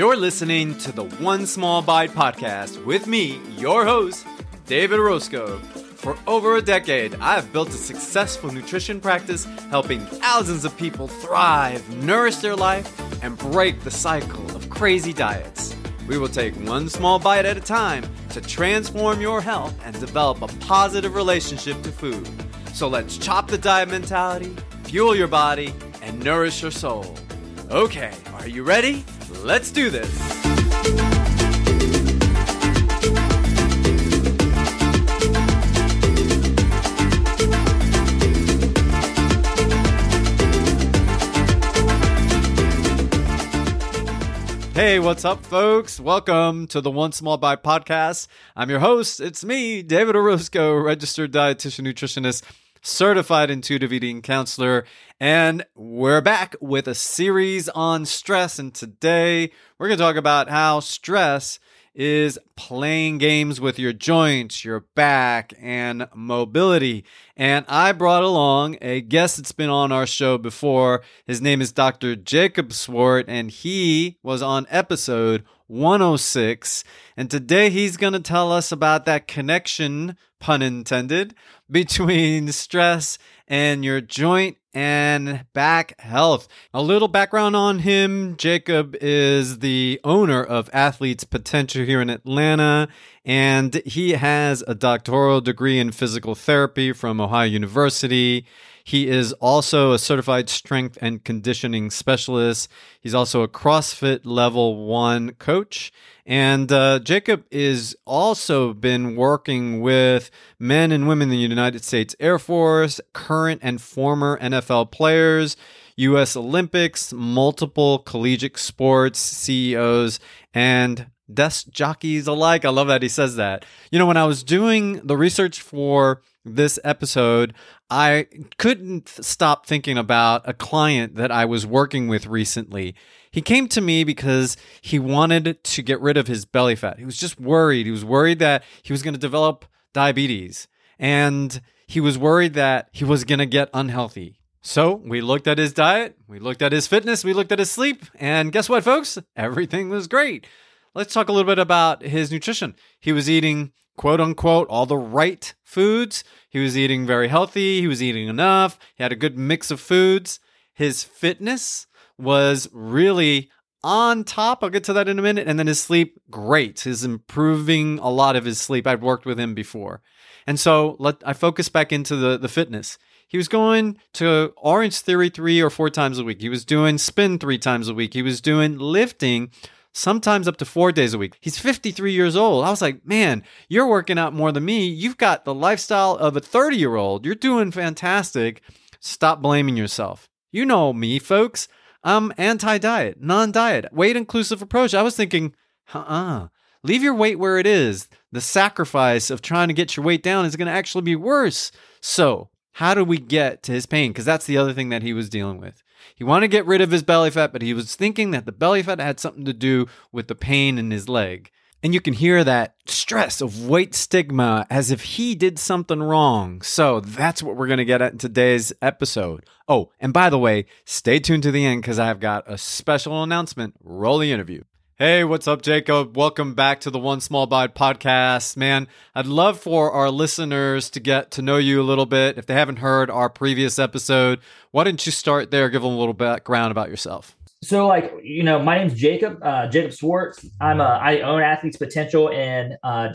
You're listening to the One Small Bite podcast with me, your host, David Orozco. For over a decade, I've built a successful nutrition practice helping thousands of people thrive, nourish their life, and break the cycle of crazy diets. We will take one small bite at a time to transform your health and develop a positive relationship to food. So let's chop the diet mentality, fuel your body, and nourish your soul. Okay, are you ready? Let's do this. Hey, what's up, folks? Welcome to the One Small Bite podcast. I'm your host. It's me, David Orozco, registered dietitian nutritionist, certified intuitive eating counselor, and we're back with a series on stress. And today we're going to talk about how stress is playing games with your joints, your back, and mobility. And I brought along a guest that's been on our show before. His name is Dr. Jacob Swart, and he was on episode 106. And today he's going to tell us about that connection, pun intended, between stress and your joint and back health. A little background on him Jacob is the owner of Athletes Potential here in Atlanta, and he has a doctoral degree in physical therapy from Ohio University. He is also a certified strength and conditioning specialist. He's also a CrossFit level one coach. And uh, Jacob is also been working with men and women in the United States Air Force, current and former NFL players, U.S. Olympics, multiple collegiate sports CEOs, and desk jockeys alike. I love that he says that. You know, when I was doing the research for this episode, I couldn't stop thinking about a client that I was working with recently. He came to me because he wanted to get rid of his belly fat. He was just worried. He was worried that he was going to develop diabetes and he was worried that he was going to get unhealthy. So we looked at his diet, we looked at his fitness, we looked at his sleep, and guess what, folks? Everything was great. Let's talk a little bit about his nutrition. He was eating quote unquote all the right foods. He was eating very healthy. He was eating enough. He had a good mix of foods. His fitness was really on top. I'll get to that in a minute. And then his sleep, great. He's improving a lot of his sleep. I've worked with him before. And so let I focus back into the, the fitness. He was going to Orangetheory three or four times a week. He was doing spin three times a week. He was doing lifting sometimes up to four days a week. He's 53 years old. I was like, man, you're working out more than me. You've got the lifestyle of a 30 year old. You're doing fantastic. Stop blaming yourself. You know me, folks. I'm anti diet, non diet, weight inclusive approach. I was thinking, uh uh-uh. uh, leave your weight where it is. The sacrifice of trying to get your weight down is going to actually be worse. So, how do we get to his pain? Because that's the other thing that he was dealing with. He wanted to get rid of his belly fat, but he was thinking that the belly fat had something to do with the pain in his leg. And you can hear that stress of weight stigma as if he did something wrong. So that's what we're going to get at in today's episode. Oh, and by the way, stay tuned to the end because I've got a special announcement. Roll the interview. Hey, what's up, Jacob? Welcome back to the One Small Bite podcast. Man, I'd love for our listeners to get to know you a little bit. If they haven't heard our previous episode, why don't you start there? Give them a little background about yourself. So, like, you know, my name's Jacob, uh, Jacob Swartz. I'm a, I own Athletes Potential in uh,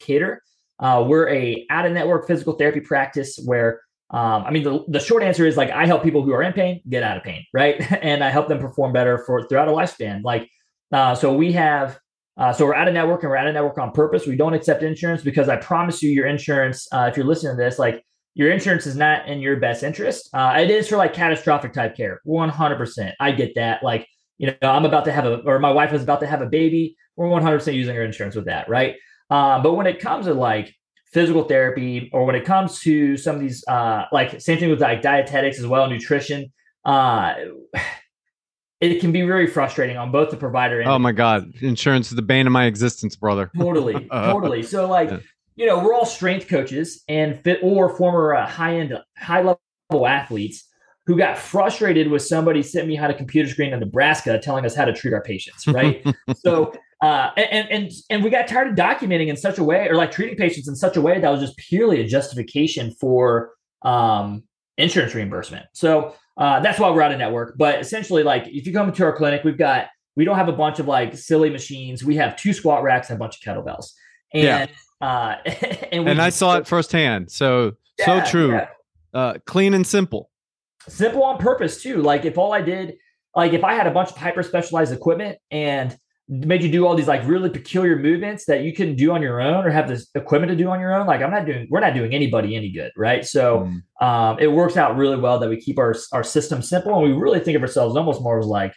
Decatur. Uh, we're a out of network physical therapy practice where um, I mean, the, the short answer is like I help people who are in pain get out of pain, right? and I help them perform better for throughout a lifespan. Like uh, so we have, uh, so we're out of network and we're out of network on purpose. We don't accept insurance because I promise you, your insurance, uh, if you're listening to this, like your insurance is not in your best interest. Uh, it is for like catastrophic type care, 100%. I get that. Like, you know, I'm about to have a, or my wife is about to have a baby. We're 100% using our insurance with that, right? Uh, but when it comes to like physical therapy, or when it comes to some of these, uh, like same thing with like dietetics as well, nutrition, uh, it can be very frustrating on both the provider and oh my god insurance is the bane of my existence brother totally totally so like yeah. you know we're all strength coaches and fit or former uh, high end high level athletes who got frustrated with somebody sitting behind a computer screen in Nebraska telling us how to treat our patients, right? so uh, and and and we got tired of documenting in such a way, or like treating patients in such a way that was just purely a justification for um, insurance reimbursement. So uh, that's why we're out of network. But essentially, like if you come to our clinic, we've got we don't have a bunch of like silly machines. We have two squat racks and a bunch of kettlebells. And yeah. uh, and, and I saw it firsthand. So yeah, so true. Yeah. Uh, clean and simple simple on purpose too. Like if all I did, like if I had a bunch of hyper specialized equipment and made you do all these like really peculiar movements that you couldn't do on your own or have this equipment to do on your own, like I'm not doing, we're not doing anybody any good, right? So mm. um, it works out really well that we keep our our system simple and we really think of ourselves almost more as like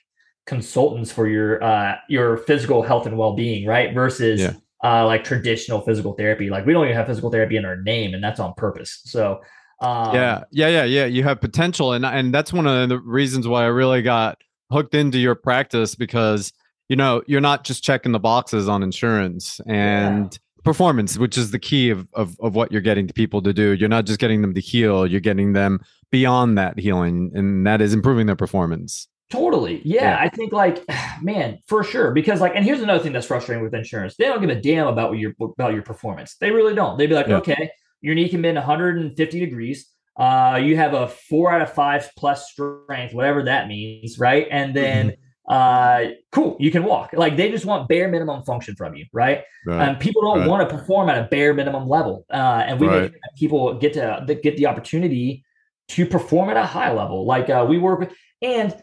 consultants for your uh, your physical health and well being, right? Versus yeah. uh, like traditional physical therapy. Like we don't even have physical therapy in our name, and that's on purpose. So um, yeah, yeah, yeah, yeah. You have potential, and and that's one of the reasons why I really got hooked into your practice because you know you're not just checking the boxes on insurance and yeah. performance, which is the key of, of of what you're getting people to do. You're not just getting them to heal; you're getting them beyond that healing, and that is improving their performance. Totally. Yeah, yeah, I think like man, for sure. Because like, and here's another thing that's frustrating with insurance. They don't give a damn about what your about your performance. They really don't. They'd be like, yeah. okay, your knee can bend 150 degrees. Uh, you have a four out of five plus strength, whatever that means, right? And then mm-hmm. Uh, cool, you can walk. Like they just want bare minimum function from you, right? right. And people don't right. want to perform at a bare minimum level, uh, and we right. make people get to get the opportunity to perform at a high level. Like uh, we work with, and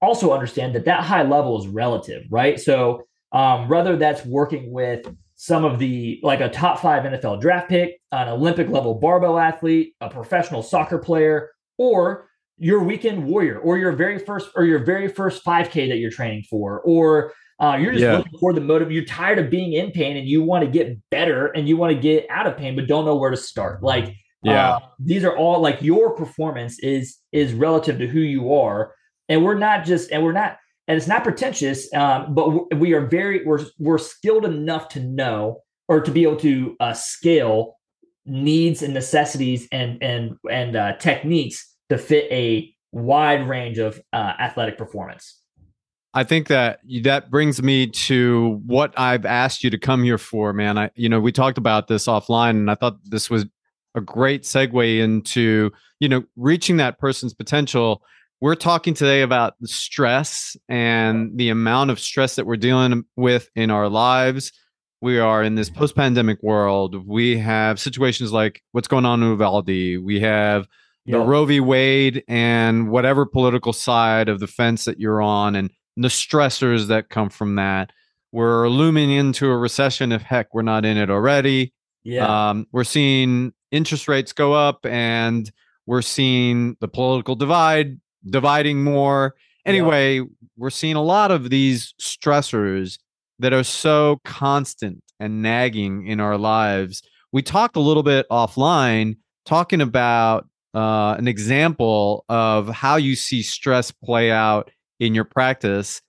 also understand that that high level is relative, right? So um, whether that's working with some of the like a top five NFL draft pick, an Olympic level barbell athlete, a professional soccer player, or your weekend warrior, or your very first or your very first 5K that you're training for, or uh, you're just yeah. looking for the motive. You're tired of being in pain and you want to get better and you want to get out of pain, but don't know where to start. Like, yeah, uh, these are all like your performance is is relative to who you are, and we're not just and we're not and it's not pretentious, um, but we are very we're we're skilled enough to know or to be able to uh, scale needs and necessities and and and uh, techniques to fit a wide range of uh, athletic performance. I think that that brings me to what I've asked you to come here for, man. I, you know, we talked about this offline, and I thought this was a great segue into, you know, reaching that person's potential we're talking today about stress and the amount of stress that we're dealing with in our lives. We are in this post pandemic world. We have situations like what's going on in Uvalde. We have the yeah. Roe v. Wade and whatever political side of the fence that you're on, and the stressors that come from that. We're looming into a recession if heck we're not in it already. Yeah. Um, we're seeing interest rates go up and we're seeing the political divide dividing more. Anyway, yeah. we're seeing a lot of these stressors that are so constant and nagging in our lives. We talked a little bit offline talking about uh, an example of how you see stress play out in your practice.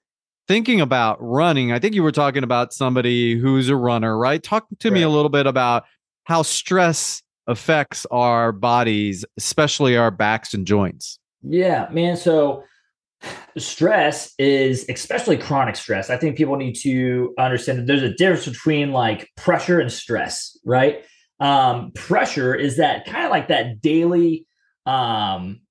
Thinking about running, I think you were talking about somebody who's a runner, right? Talk to right. me a little bit about how stress affects our bodies, especially our backs and joints. Yeah, man. So stress is especially chronic stress. I think people need to understand that there's a difference between like pressure and stress, right? Um, pressure is that kind of like that daily um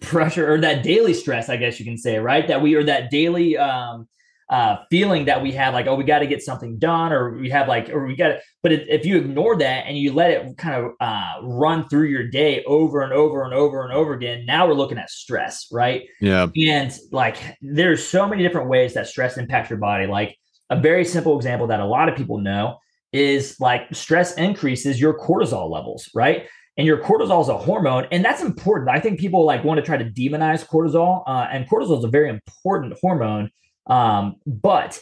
pressure or that daily stress, I guess you can say, right? That we are that daily um uh, feeling that we have like oh we got to get something done or we have like or we got to but it, if you ignore that and you let it kind of uh, run through your day over and over and over and over again now we're looking at stress right? Yeah. And like there's so many different ways that stress impacts your body. Like a very simple example that a lot of people know is like stress increases your cortisol levels right and your cortisol is a hormone and that's important i think people like want to try to demonize cortisol uh, and cortisol is a very important hormone um, but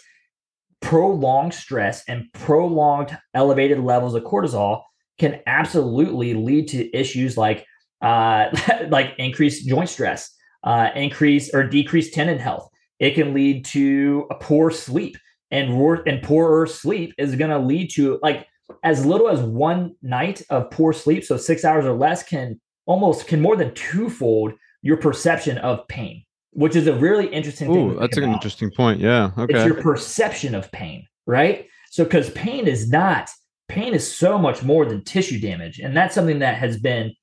prolonged stress and prolonged elevated levels of cortisol can absolutely lead to issues like uh, like increased joint stress, uh, increase or decreased tendon health. It can lead to a poor sleep, and and poorer sleep is going to lead to like as little as one night of poor sleep, so six hours or less, can almost can more than twofold your perception of pain, which is a really interesting Ooh, thing. that's an about. interesting point. Yeah. Okay. It's your perception of pain, right? So, because pain is not, pain is so much more than tissue damage. And that's something that has been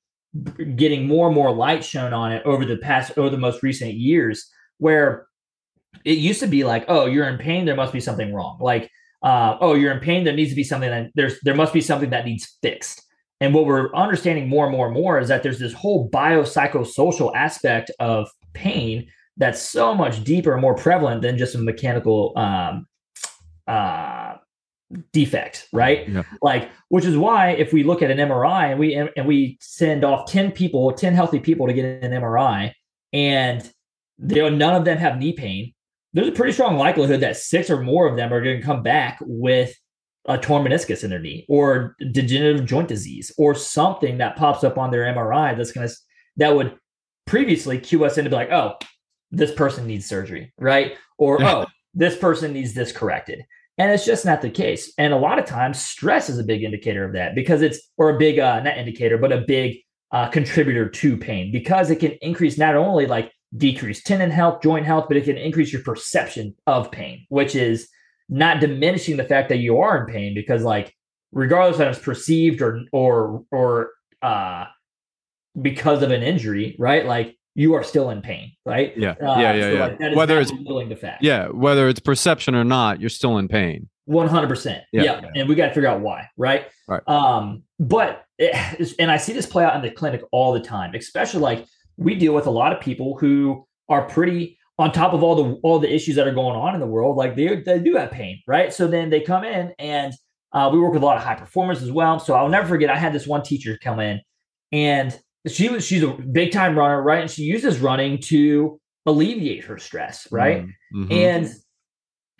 getting more and more light shown on it over the past, over the most recent years, where it used to be like, oh, you're in pain, there must be something wrong. Like, uh, oh, you're in pain, there needs to be something that there's, there must be something that needs fixed and what we're understanding more and more and more is that there's this whole biopsychosocial aspect of pain that's so much deeper and more prevalent than just a mechanical um, uh, defect, right? Yeah. Like, which is why if we look at an MRI and we and we send off ten people, ten healthy people to get an MRI, and they none of them have knee pain, there's a pretty strong likelihood that six or more of them are going to come back with a torn meniscus in their knee or degenerative joint disease or something that pops up on their MRI that's going to that would previously cue us into be like, oh, this person needs surgery, right? Or oh, this person needs this corrected. And it's just not the case. And a lot of times, stress is a big indicator of that because it's or a big uh, not indicator, but a big uh, contributor to pain because it can increase not only like decrease tendon health, joint health, but it can increase your perception of pain, which is not diminishing the fact that you are in pain because like regardless of it's perceived or or or uh because of an injury right? Like you are still in pain right? Yeah. Uh, yeah yeah, so yeah. Like, whether it's feeling the fact. Yeah whether it's perception or not you're still in pain. 100% yeah, yeah. and we got to figure out why right? Right. Um but it, and i see this play out in the clinic all the time especially like we deal with a lot of people who are pretty on top of all the all the issues that are going on in the world, like they they do have pain, right? So then they come in and uh, we work with a lot of high performers as well. So I'll never forget. I had this one teacher come in, and she was she's a big time runner, right? And she uses running to alleviate her stress, right? Mm-hmm. And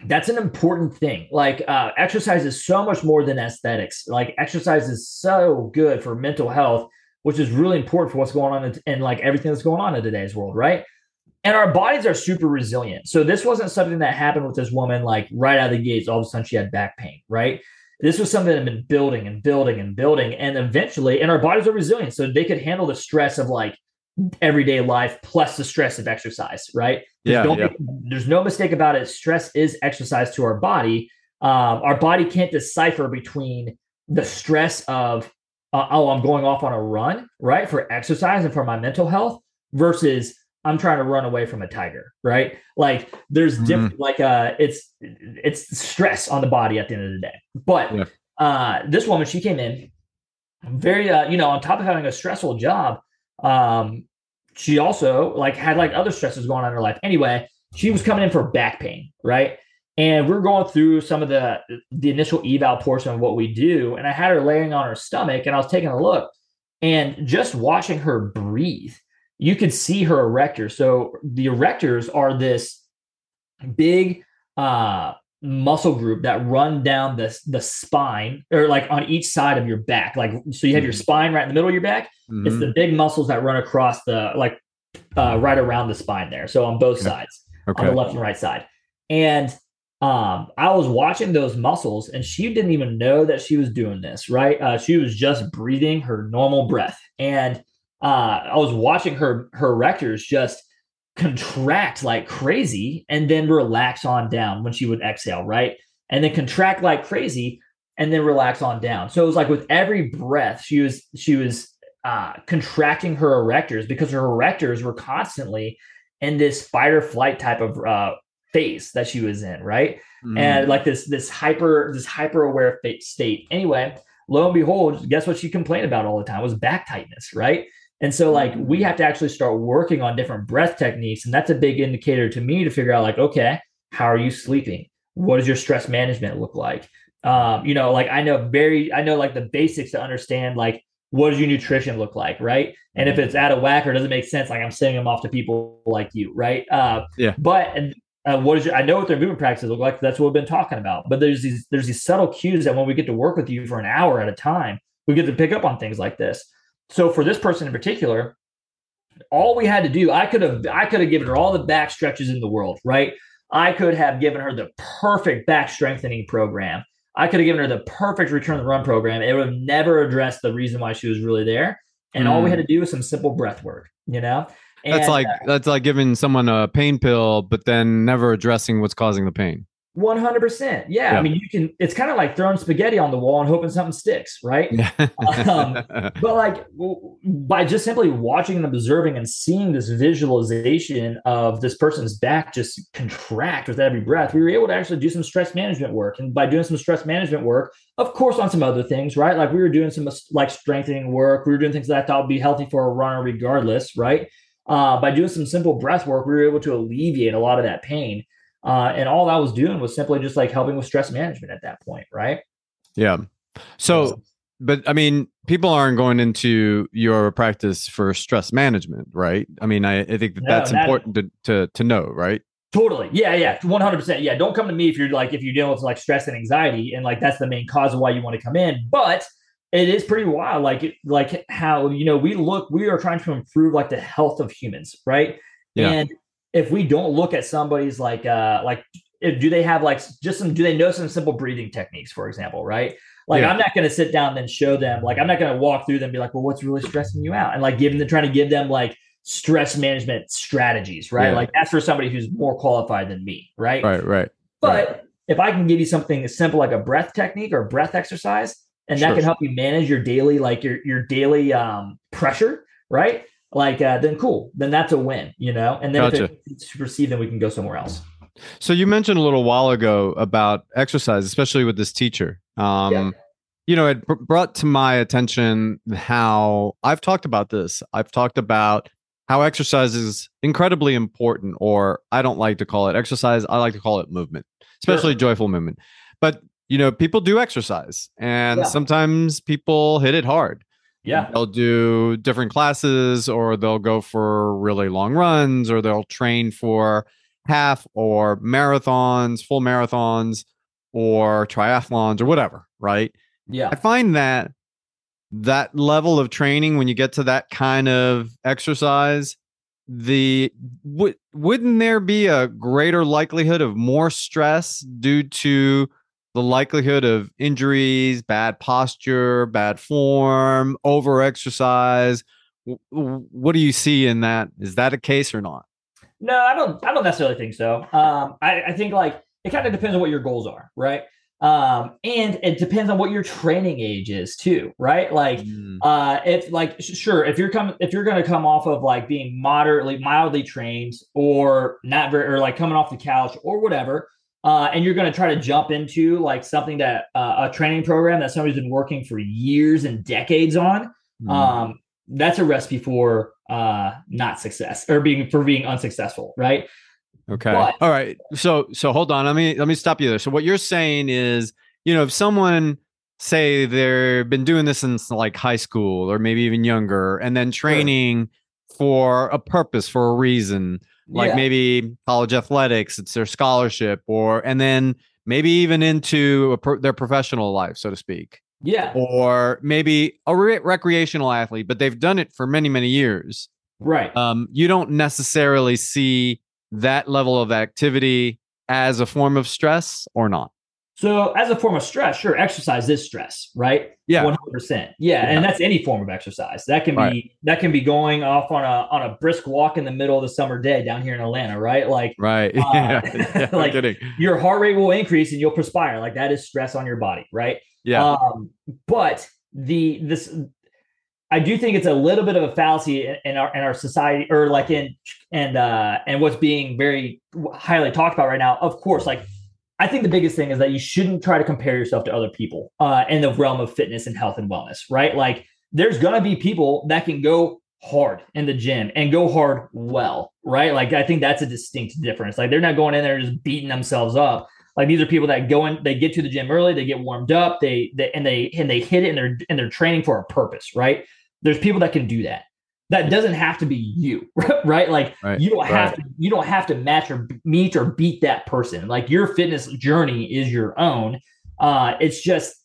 that's an important thing. Like uh, exercise is so much more than aesthetics. Like exercise is so good for mental health, which is really important for what's going on in, in like everything that's going on in today's world, right? and our bodies are super resilient. So this wasn't something that happened with this woman like right out of the gates. All of a sudden, she had back pain, right? This was something that had been building and building and building, and eventually, and our bodies are resilient, so they could handle the stress of like everyday life plus the stress of exercise, right? Yeah, yeah. Make, there's no mistake about it. Stress is exercise to our body. Um, our body can't decipher between the stress of uh, oh, I'm going off on a run, right, for exercise and for my mental health versus I'm trying to run away from a tiger, right? Like there's mm-hmm. different, like uh, it's it's stress on the body at the end of the day. But yeah. uh, this woman, she came in very, uh, you know, on top of having a stressful job, um, she also like had like other stresses going on in her life. Anyway, she was coming in for back pain, right? And we are going through some of the the initial eval portion of what we do, and I had her laying on her stomach, and I was taking a look, and just watching her breathe you could see her erectors. So the erectors are this big uh, muscle group that run down the the spine or like on each side of your back. Like so you have your mm-hmm. spine right in the middle of your back. Mm-hmm. It's the mm-hmm. big muscles that run across the like uh, right around the spine there. So on both sides, okay. on the left and right side. And um, I was watching those muscles and she didn't even know that she was doing this, right? Uh, she was just breathing her normal breath. And uh, I was watching her her rectors just contract like crazy and then relax on down when she would exhale, right? And then contract like crazy and then relax on down. So it was like with every breath, she was she was uh, contracting her erectors because her erectors were constantly in this fight or flight type of uh, phase that she was in, right? Mm. And like this this hyper this hyper aware state. Anyway, lo and behold, guess what she complained about all the time was back tightness, right? And so, like, we mm-hmm. have to actually start working on different breath techniques. And that's a big indicator to me to figure out, like, okay, how are you sleeping? What does your stress management look like? Um, you know, like, I know very, I know like the basics to understand, like, what does your nutrition look like? Right. And if it's out of whack or doesn't make sense, like, I'm sending them off to people like you. Right. Uh, yeah. But, and, uh, what is your, I know what their movement practices look like. That's what we've been talking about. But there's these there's these subtle cues that when we get to work with you for an hour at a time, we get to pick up on things like this. So for this person in particular, all we had to do, I could have I could have given her all the back stretches in the world, right? I could have given her the perfect back strengthening program. I could have given her the perfect return the run program. It would have never addressed the reason why she was really there. And mm. all we had mm. to do was some simple breath work, you know? That's And, like uh, that's like giving someone a pain pill, but then never addressing what's causing the pain. One hundred percent. Yeah. Yeah. I mean, you can. It's kind of like throwing spaghetti on the wall and hoping something sticks, right? Um, But like by just simply watching and observing and seeing this visualization of this person's back just contract with every breath, we were able to actually do some stress management work. And by doing some stress management work, of course, on some other things, right? Like we were doing some like strengthening work. We were doing things that I thought would be healthy for a runner, regardless, right? Uh, by doing some simple breath work, we were able to alleviate a lot of that pain. Uh, and all I was doing was simply just like helping with stress management at that point, right? yeah. So, but I mean, people aren't going into your practice for stress management, right? I mean, I, I think that No, that's not- important to, to to know, right? Totally. Yeah, yeah. 100%. Yeah. Don't come to me if you're like, if you're dealing with like stress and anxiety and like that's the main cause of why you want to come in. But it is pretty wild. Like, like how, you know, we look, we are trying to improve like the health of humans, right? Yeah. And if we don't look at somebody's like, uh, like, if, do they have like just some, do they know some simple breathing techniques, for example, right? Like, Yeah. I'm not going to sit down and show them, like, I'm not going to walk through them and be like, well, what's really stressing you out? And like, giving them, trying to give them like, stress management strategies, right? Yeah. Like that's for somebody who's more qualified than me, right? Right, right. But if I can give you something as simple like a breath technique or breath exercise, and that Sure. can help you manage your daily, like your your daily um, pressure, right? Like uh, then cool, then that's a win, you know. And then if Gotcha. it's supersede, then we can go somewhere else. So you mentioned a little while ago about exercise, especially with this teacher. Um, Yeah. You know, it br- brought to my attention how I've talked about this. I've talked about how exercise is incredibly important, or I don't like to call it exercise. I like to call it movement, especially Sure. joyful movement. But you know, people do exercise, and Yeah. sometimes people hit it hard. Yeah, They'll do different classes or they'll go for really long runs or they'll train for half or marathons, full marathons or triathlons or whatever, right? yeah, I find that that level of training when you get to that kind of exercise the would wouldn't there be a greater likelihood of more stress due to the likelihood of injuries, bad posture, bad form, over exercise. What do you see in that? Is that a case or not? No, I don't. I don't necessarily think so. Um, I, I think like it kind of depends on what your goals are, right? Um, and it depends on what your training age is too, right? Like, Mm, uh, if like sh- sure, if you're coming, if you're going to come off of like being moderately, mildly trained, or not very, or like coming off the couch or whatever, uh, and you're going to try to jump into like something that uh, a training program that somebody's been working for years and decades on, mm. um, that's a recipe for uh, not success or being for being unsuccessful, right? Okay. But- All right. So so hold on. Let me let me stop you there. So what you're saying is, you know, if someone say they've been doing this since like high school or maybe even younger, and then training for a purpose for a reason, like Yeah. maybe college athletics, it's their scholarship, or and then maybe even into a pro- their professional life, so to speak, Yeah, or maybe a re- recreational athlete, but they've done it for many many years right. um, you don't necessarily see that level of activity as a form of stress or not. So, as a form of stress, sure, exercise is stress, right? Yeah. one hundred percent. Yeah, and that's any form of exercise. That can be Right. that can be going off on a on a brisk walk in the middle of the summer day down here in Atlanta, right? Like Right. Uh, yeah. yeah like- kidding. your heart rate will increase and you'll perspire. Like that is stress on your body, right? Yeah. Um, but the this I do think it's a little bit of a fallacy in, in our in our society, or like in and uh and what's being very highly talked about right now. Of course, like I think the biggest thing is that you shouldn't try to compare yourself to other people uh, in the realm of fitness and health and wellness, right? Like there's gonna be people that can go hard in the gym and go hard well, right? Like I think that's a distinct difference. Like they're not going in there just beating themselves up. Like these are people that go in, they get to the gym early, they get warmed up, they, they and they and they hit it and they're and they're training for a purpose, right? There's people that can do that. That doesn't have to be you, right? Like Right, you don't have to you don't have to match or meet or beat that person. Like your fitness journey is your own. Uh, it's just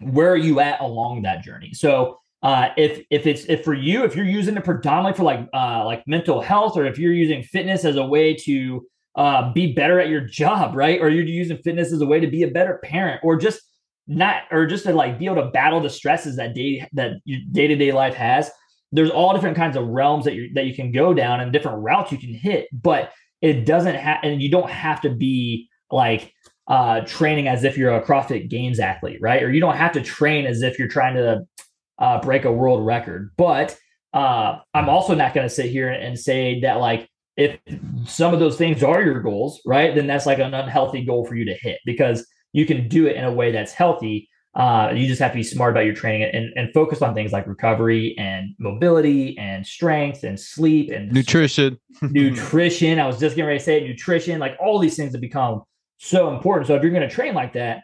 where are you at along that journey. So uh, if if it's if for you, if you're using it predominantly for like uh, like mental health, or if you're using fitness as a way to uh, be better at your job, right? Or you're using fitness as a way to be a better parent, or just not, or just to like be able to battle the stresses that day that your day to day life has. There's all different kinds of realms that you that you can go down and different routes you can hit, but it doesn't have and you don't have to be like uh, training as if you're a CrossFit Games athlete, right? Or you don't have to train as if you're trying to uh, break a world record. But uh, I'm also not going to sit here and say that like if some of those things are your goals, right? Then that's like an unhealthy goal for you to hit because you can do it in a way that's healthy. Uh, you just have to be smart about your training and, and focus on things like recovery and mobility and strength and sleep and nutrition. nutrition. I was just getting ready to say it, nutrition, like all these things have become so important. So if you're going to train like that,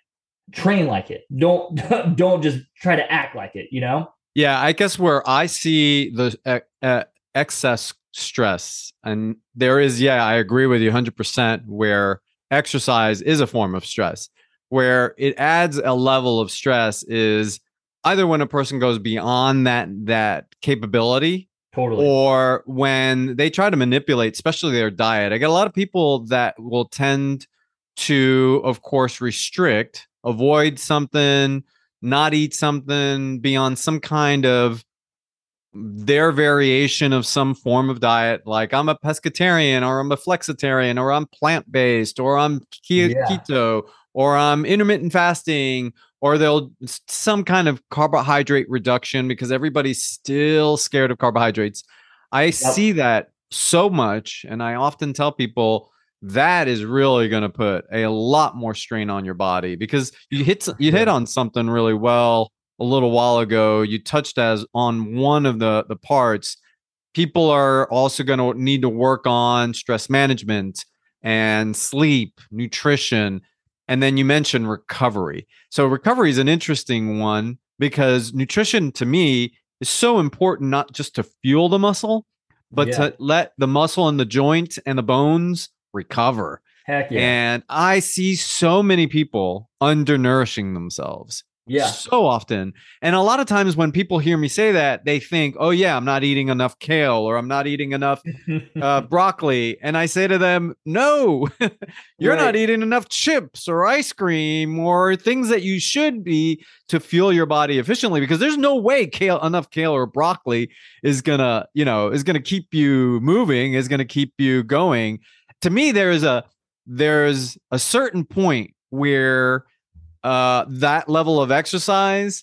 train like it. Don't don't just try to act like it. You know. Yeah, I guess where I see the uh, uh, excess stress, and there is, yeah, I agree with you 100%, where exercise is a form of stress, where it adds a level of stress is either when a person goes beyond that that capability totally or when they try to manipulate especially their diet i get a lot of people that will tend to of course restrict avoid something, not eat something, be on some kind of their variation of some form of diet. Like I'm a pescatarian or I'm a flexitarian or I'm plant based or I'm keto yeah. Or I'm intermittent fasting or they'll some kind of carbohydrate reduction because everybody's still scared of carbohydrates. I yep. see that so much and I often tell people that is really going to put a lot more strain on your body because you hit you hit on something really well a little while ago you touched as on one of the the parts people are also going to need to work on stress management and sleep nutrition and then you mentioned recovery so recovery is an interesting one because nutrition to me is so important not just to fuel the muscle but yeah. to let the muscle and the joint and the bones recover. Heck yeah. And I see so many people undernourishing themselves. Yeah. So often. And a lot of times when people hear me say that, they think, oh, yeah, I'm not eating enough kale or I'm not eating enough uh, broccoli. And I say to them, no, you're right. not eating enough chips or ice cream or things that you should be to fuel your body efficiently because there's no way kale, enough kale or broccoli is going to, you know, is going to keep you moving, is going to keep you going to me there is a there's a certain point where uh that level of exercise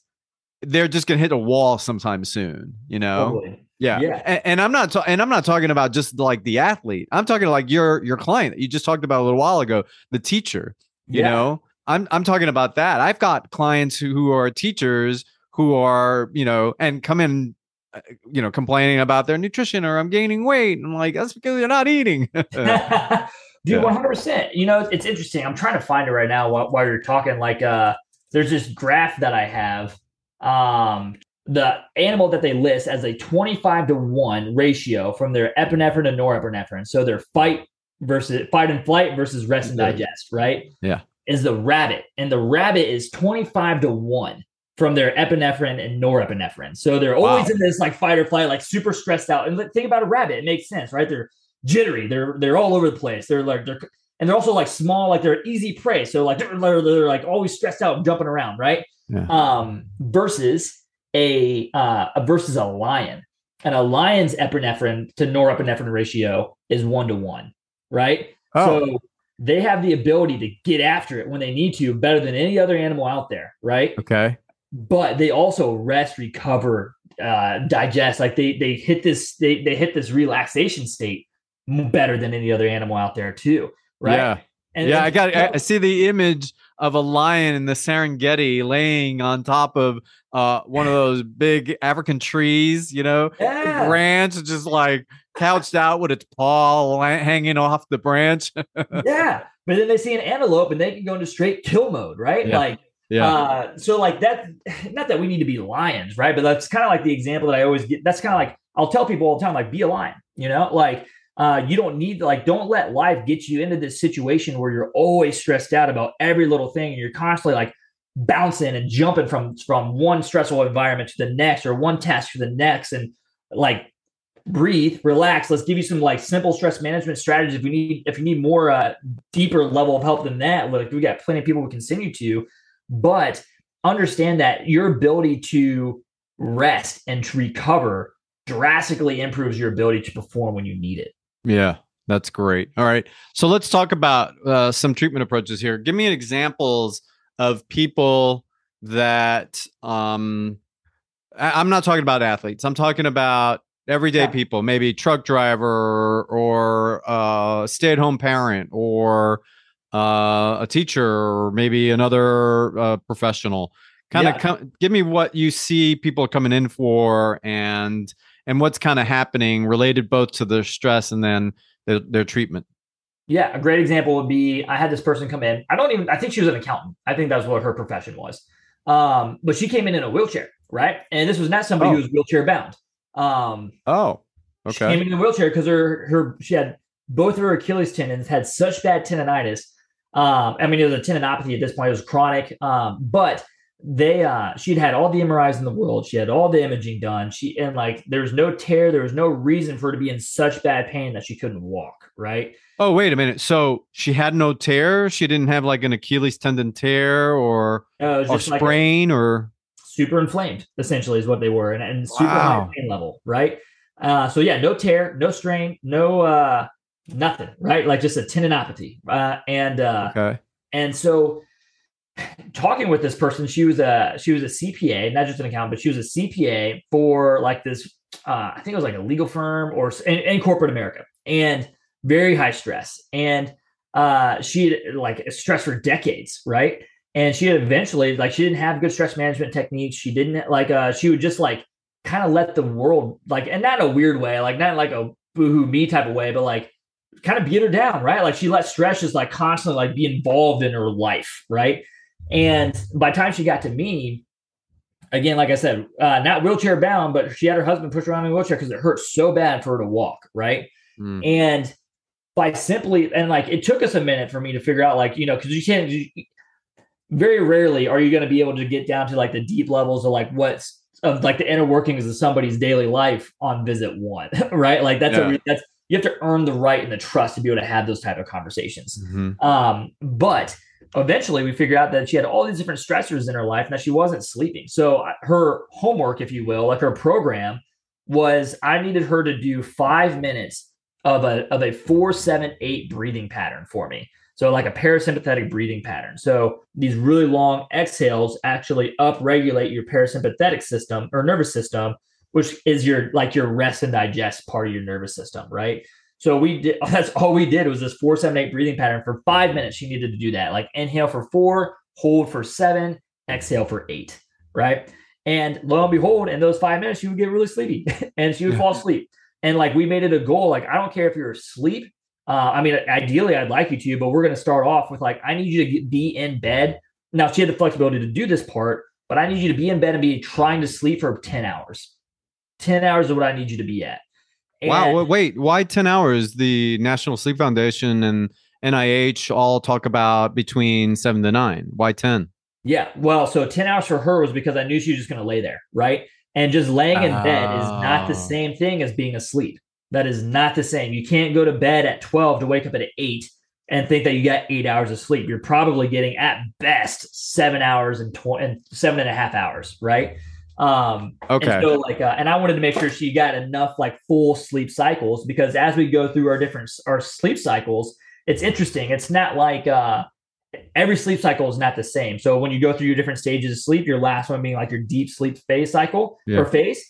they're just gonna hit a wall sometime soon you know totally. yeah, yeah. And, and, i'm not ta- and i'm not talking about just like the athlete i'm talking like your your client that you just talked about a little while ago the teacher you yeah. know i'm i'm talking about that i've got clients who, who are teachers who are you know and come in uh, you know, complaining about their nutrition or I'm gaining weight. And I'm like, that's because you're not eating. Dude, one hundred percent. You know, it's interesting. I'm trying to find it right now while, while you're talking. Like, uh, there's this graph that I have. Um, the animal that they list as a 25 to one ratio from their epinephrine to norepinephrine. So their fight versus fight and flight versus rest and digest, right? Yeah. Is the rabbit. And the rabbit is 25 to one from their epinephrine and norepinephrine. So they're always wow. in this like fight or flight, like super stressed out. And think about a rabbit, it makes sense, right? They're jittery, they're they're all over the place. They're like they're and they're also like small, like they're easy prey. So like they're, they're, they're like always stressed out and jumping around, right? Yeah. Um, versus a uh versus a lion. And a lion's epinephrine to norepinephrine ratio is one to one, right? Oh. So they have the ability to get after it when they need to better than any other animal out there, right? Okay but they also rest, recover, uh, digest. Like they they hit this they they hit this relaxation state better than any other animal out there too. Right. Yeah. And yeah, I got. I, I see the image of a lion in the Serengeti laying on top of uh, one of those big African trees. You know, yeah. branch just like couched out with its paw hanging off the branch. yeah, but then they see an antelope and they can go into straight kill mode, right? Yeah. Like yeah. Uh, so like that, not that we need to be lions, right? But that's kind of like the example that I always get. That's kind of like I'll tell people all the time, like be a lion. You know, like uh, you don't need to like don't let life get you into this situation where you're always stressed out about every little thing and you're constantly like bouncing and jumping from from one stressful environment to the next or one task to the next and like breathe relax. Let's give you some like simple stress management strategies. If we need if you need more uh deeper level of help than that like we got plenty of people we can send you to. But understand that your ability to rest and to recover drastically improves your ability to perform when you need it. Yeah, that's great. All right. So let's talk about uh, some treatment approaches here. Give me examples of people that um I- I'm not talking about athletes. I'm talking about everyday Yeah. people, maybe truck driver or uh stay-at-home parent or uh a teacher or maybe another uh, professional. Kind of Yeah. com- give me what you see people coming in for and and what's kind of happening related both to their stress and then their, their treatment. Yeah, a great example would be I had this person come in. I don't even I think she was an accountant. I think that's what her profession was. Um, but she came in in a wheelchair, right? And this was not somebody Oh. who was wheelchair bound. Um, Oh, okay. She came in a wheelchair because her her she had both of her Achilles tendons had such bad tendonitis. Um, I mean, it was a tendinopathy at this point; it was chronic. Um, but they uh she'd had all the MRIs in the world. She had all the imaging done. She and like there was no tear. There was no reason for her to be in such bad pain that she couldn't walk. Right? Oh, wait a minute. So she had no tear. She didn't have like an Achilles tendon tear or Uh, or just like a- sprain or super inflamed, essentially, is what they were, and, and super Wow. high pain level, right? Uh, so yeah, no tear, no strain, no uh, nothing, right? Like just a tendinopathy, uh, and uh, okay. and so talking with this person, she was a she was a CPA, not just an accountant, but she was a CPA for like this. Uh, I think it was like a legal firm or in, in corporate America, and very high stress. And uh, she had like stress for decades, right? And she eventually like she didn't have good stress management techniques. She didn't like uh she would just like kind of let the world like and not a weird way, like not like a boohoo me type of way, but like kind of beat her down, right? Like she let stress just like constantly like be involved in her life, right? And by the time she got to me, again, like I said, uh, not wheelchair bound, but she had her husband push her around in a wheelchair because it hurt so bad for her to walk, right? Mm. And by simply and like it took us a minute for me to figure out, like you know, because you can't. You, very rarely are you going to be able to get down to like the deep levels of like what's of like the inner workings of somebody's daily life on visit one, right? Like that's Yeah. a that's you have to earn the right and the trust to be able to have those type of conversations. Mhm. Um, but eventually we figured out that she had all these different stressors in her life and that she wasn't sleeping. So uh, her homework, if you will, like her program was I needed her to do five minutes of a of a four, seven, eight breathing pattern for me. So like a parasympathetic breathing pattern. So these really long exhales actually upregulate your parasympathetic system or nervous system, which is your like your rest and digest part of your nervous system, right? So we did that's all we did was this four, seven, eight breathing pattern for five minutes. She needed to do that. Like inhale for four, hold for seven, exhale for eight, right? And lo and behold, in those five minutes, she would get really sleepy and she would fall asleep. And like we made it a goal, like I don't care if you're asleep. Uh, I mean, ideally, I'd like you to, but we're going to start off with like I need you to get, be in bed. Now she had the flexibility to do this part, but I need you to be in bed and be trying to sleep for ten hours. Ten hours is what I need you to be at. Wow. And- wa- Wait, why 10 hours? The National Sleep Foundation and NIH all talk about between seven to nine. Why 10? Yeah. Well, so 10 hours for her was because I knew she was just going to lay there. Right. And just laying in bed is not the Oh. same thing as being asleep. That is not the same. You can't go to bed at 12 to wake up at 8 and think that you got eight hours of sleep. You're probably getting at best seven hours and, tw- and seven and a half hours. Right. Um, Okay. and so like, uh, and I wanted to make sure she got enough like full sleep cycles because as we go through our different our sleep cycles, it's interesting. It's not like uh, every sleep cycle is not the same. So when you go through your different stages of sleep, your last one being like your deep sleep phase cycle Yeah. or phase,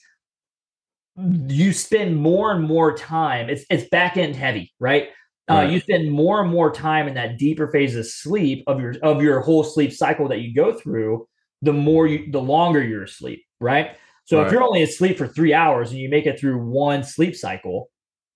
you spend more and more time. It's it's back end heavy, right? Uh, Right. you spend more and more time in that deeper phase of sleep of your of your whole sleep cycle that you go through. The more you, the longer you're asleep, right? So Right. if you're only asleep for three hours and you make it through one sleep cycle,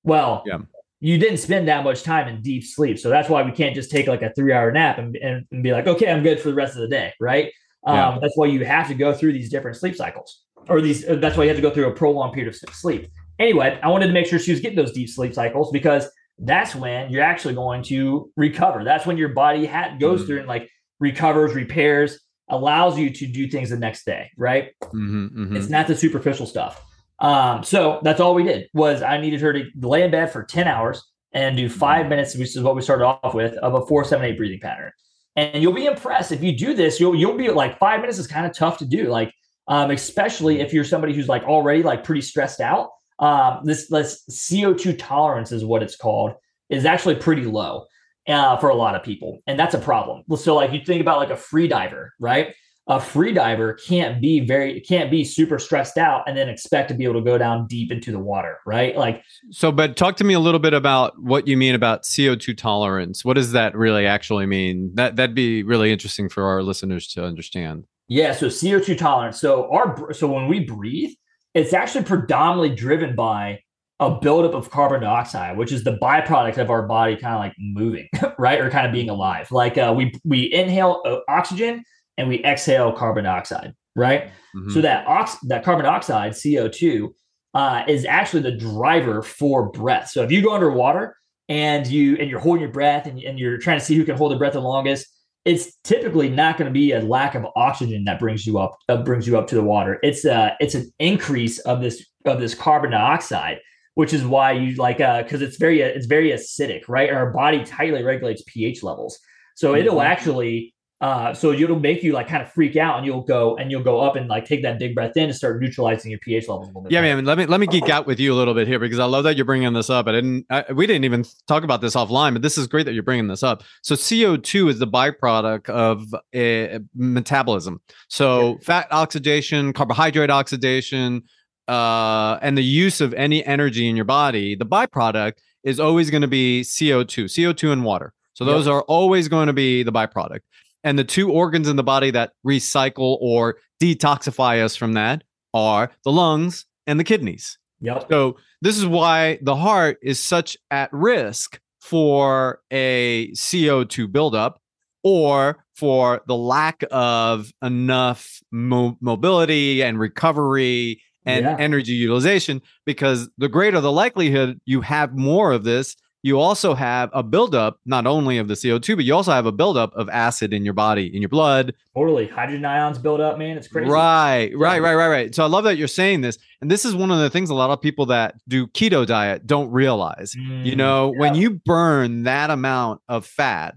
well, Yeah. you didn't spend that much time in deep sleep. So that's why we can't just take like a three hour nap and, and, and be like, okay, I'm good for the rest of the day. Right. Yeah. Um, that's why you have to go through these different sleep cycles or these, uh, that's why you have to go through a prolonged period of sleep. Anyway, I wanted to make sure she was getting those deep sleep cycles because that's when you're actually going to recover. That's when your body ha- goes Mhm. through and like recovers, repairs, allows you to do things the next day. Right. Mhm, mhm. It's not the superficial stuff. Um, so that's all we did was I needed her to lay in bed for 10 hours and do five minutes, which is what we started off with, of a four, seven, eight breathing pattern. And you'll be impressed if you do this. You'll you'll be like five minutes is kind of tough to do, like um, especially if you're somebody who's like already like pretty stressed out. um, this this CO2 tolerance is what it's called is actually pretty low uh, for a lot of people, and that's a problem. So like you think about like a free diver, right? A free diver can't be very can't be super stressed out and then expect to be able to go down deep into the water, right? Like so. But talk to me a little bit about what you mean about CO2 tolerance. What does that really actually mean? That that'd be really interesting for our listeners to understand. Yeah. So CO2 tolerance. So our so when we breathe, it's actually predominantly driven by a buildup of carbon dioxide, which is the byproduct of our body kind of like moving, right, or kind of being alive. Like uh, we we inhale uh, oxygen and we exhale carbon dioxide, right? Mm-hmm. So that ox that carbon dioxide CO two uh, is actually the driver for breath. So if you go underwater and you and you're holding your breath and, and you're trying to see who can hold the breath the longest, it's typically not going to be a lack of oxygen that brings you up uh, brings you up to the water. It's a it's an increase of this of this carbon dioxide, which is why you like uh because it's very it's very acidic, right? Our body tightly regulates pH levels, so mm-hmm. it'll actually uh, so it'll make you like kind of freak out, and you'll go and you'll go up and like take that big breath in and start neutralizing your pH levels a little bit. Yeah, man. Let me let me geek out with you a little bit here because I love that you're bringing this up. I didn't. I, we didn't even talk about this offline, but this is great that you're bringing this up. So CO two is the byproduct of a metabolism. So yeah. fat oxidation, carbohydrate oxidation, uh, and the use of any energy in your body. The byproduct is always going to be CO two, CO two and water. So those yep. are always going to be the byproduct. And the two organs in the body that recycle or detoxify us from that are the lungs and the kidneys. Yep. So this is why the heart is such at risk for a CO2 buildup or for the lack of enough mo- mobility and recovery and yeah. energy utilization because the greater the likelihood you have more of this you also have a buildup not only of the CO2, but you also have a buildup of acid in your body, in your blood. Totally. Hydrogen ions build up, man. It's crazy. Right, right, right, right, right. So I love that you're saying this. And this is one of the things a lot of people that do keto diet don't realize. Mm, you know, yeah. when you burn that amount of fat,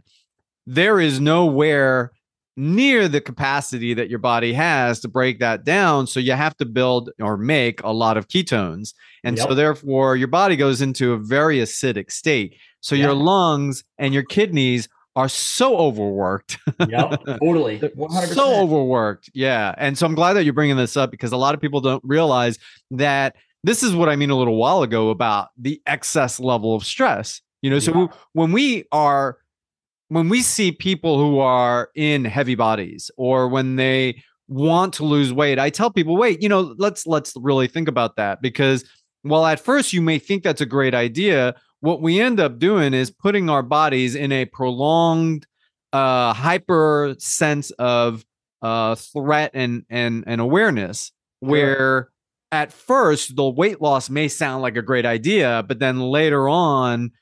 there is nowhere near the capacity that your body has to break that down. So you have to build or make a lot of ketones. And yep. so therefore your body goes into a very acidic state. So your lungs and your kidneys are so overworked. yep, totally. 100%. So overworked. Yeah. And so I'm glad that you're bringing this up because a lot of people don't realize that this is what I mean a little while ago about the excess level of stress. You know, so yeah. when we are when we see people who are in heavy bodies or when they want to lose weight, I tell people, wait, you know, let's let's really think about that. Because while at first you may think that's a great idea, what we end up doing is putting our bodies in a prolonged uh hyper sense of uh threat and and and awareness where at first the weight loss may sound like a great idea, but then later on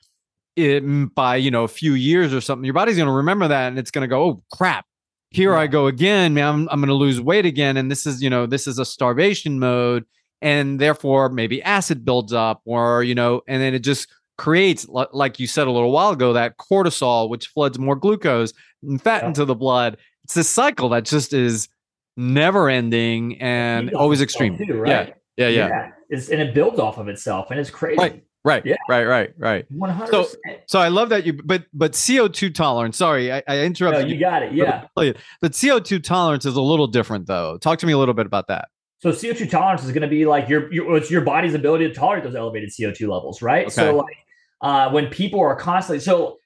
it, by you know a few years or something, your body's going to remember that, and it's going to go, "Oh crap, here yeah. I go again, man. I'm, I'm going to lose weight again." And this is you know this is a starvation mode, and therefore maybe acid builds up, or you know, and then it just creates, like you said a little while ago, that cortisol, which floods more glucose and fat yeah. into the blood. It's this cycle that just is never ending and always extreme. Too, right? Yeah, yeah, yeah. yeah. It's, and it builds off of itself, and it's crazy. Right. Right. Yeah. Right. Right. Right. One hundred. So, so I love that you, but but CO two tolerance. Sorry, I, I interrupted. No, you, you got it. Yeah. But CO two tolerance is a little different, though. Talk to me a little bit about that. So CO two tolerance is going to be like your, your it's your body's ability to tolerate those elevated CO two levels, right? Okay. So like uh, when people are constantly so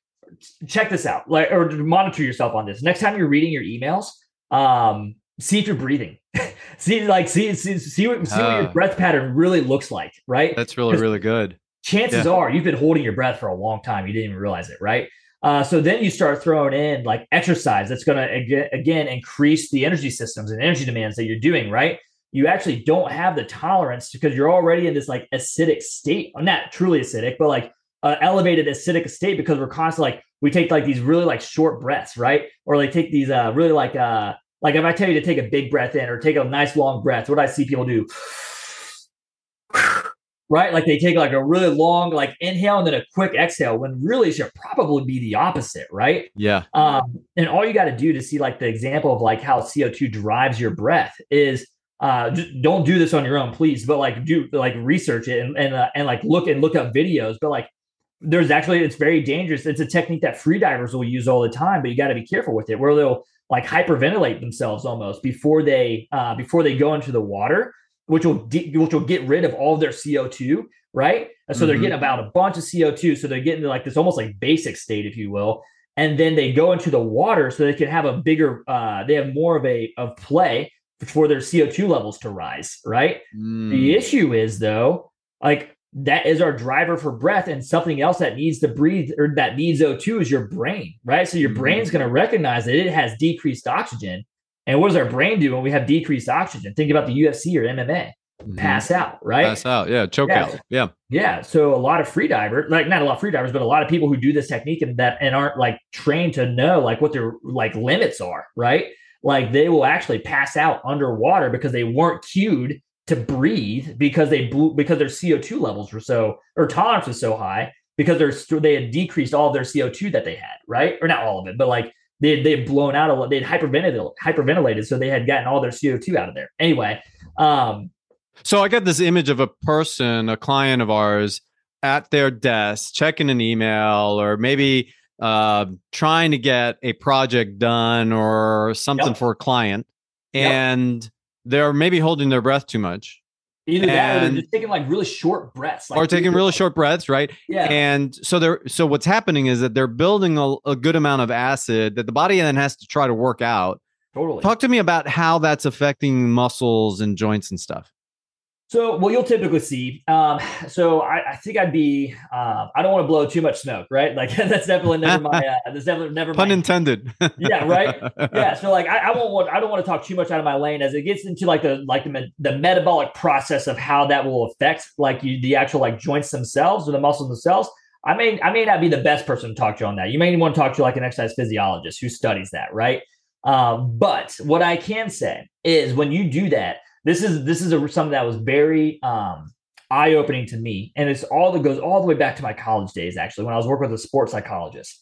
check this out, like or monitor yourself on this. Next time you're reading your emails, um, see if you're breathing. see like see see see what, see uh, what your ah. breath pattern really looks like, right? That's really really good chances yeah. are you've been holding your breath for a long time. You didn't even realize it, right? Uh, so then you start throwing in like exercise that's going to again increase the energy systems and energy demands that you're doing, right? You actually don't have the tolerance because you're already in this like acidic state, not truly acidic, but like uh, elevated acidic state because we're constantly like we take like these really like short breaths, right? Or like take these uh really like uh like if I tell you to take a big breath in or take a nice long breath, what I see people do right? Like they take like a really long like inhale and then a quick exhale when really should probably be the opposite, right? Yeah. Um, and all you got to do to see like the example of like how CO2 drives your breath is uh, don't do this on your own, please. But like, do like research it and and, uh, and like look and look up videos. But like, there's actually it's very dangerous. It's a technique that freedivers will use all the time, but you got to be careful with it. Where they'll like hyperventilate themselves almost before they uh, before they go into the water, which will de- which will get rid of all of their CO two, right? And so mm-hmm. they're getting about a bunch of CO two, so they're getting like this almost like basic state, if you will. And then they go into the water so they can have a bigger, uh, they have more of a of play for their CO two levels to rise, right? Mm. The issue is though, like that is our driver for breath and something else that needs to breathe or that needs O2 is your brain, right? So your mm-hmm. brain's going to recognize that it has decreased oxygen. And what does our brain do when we have decreased oxygen? Think about the UFC or MMA. Mm-hmm. Pass out, right? Pass out, yeah, choke yeah. out, yeah, yeah. So a lot of free divers, like not a lot of free divers, but a lot of people who do this technique and that and aren't like trained to know like what their like limits are, right? Like they will actually pass out underwater because they weren't cued to breathe because they blew because their CO2 levels were so or tolerance was so high because they're they had decreased all of their CO2 that they had, right? Or not all of it, but like they they had blown out a lot, They'd hyperventilated, hyperventilated, so they had gotten all their CO2 out of there. Anyway, um, so I got this image of a person, a client of ours, at their desk checking an email or maybe uh, trying to get a project done or something yep. for a client, and yep they're maybe holding their breath too much. Either that, or they're just taking like really short breaths, like or taking really short breaths, right? Yeah. And so they're so what's happening is that they're building a, a good amount of acid that the body then has to try to work out. Totally. Talk to me about how that's affecting muscles and joints and stuff. So, what you'll typically see. Um, so, I, I, think I'd be. Uh, I don't want to blow too much smoke, right? Like that's definitely never my. Uh, that's definitely never. Pun my, intended. yeah. Right. Yeah. So, like, I, I won't. Want, I don't want to talk too much out of my lane as it gets into like the like the, the metabolic process of how that will affect like you, the actual like joints themselves or the muscles themselves. I may I may not be the best person to talk to on that. You may want to talk to like an exercise physiologist who studies that, right? Um, but what I can say is when you do that this is this is a, something that was very um, eye opening to me, and it's all that goes all the way back to my college days. Actually, when I was working with a sports psychologist,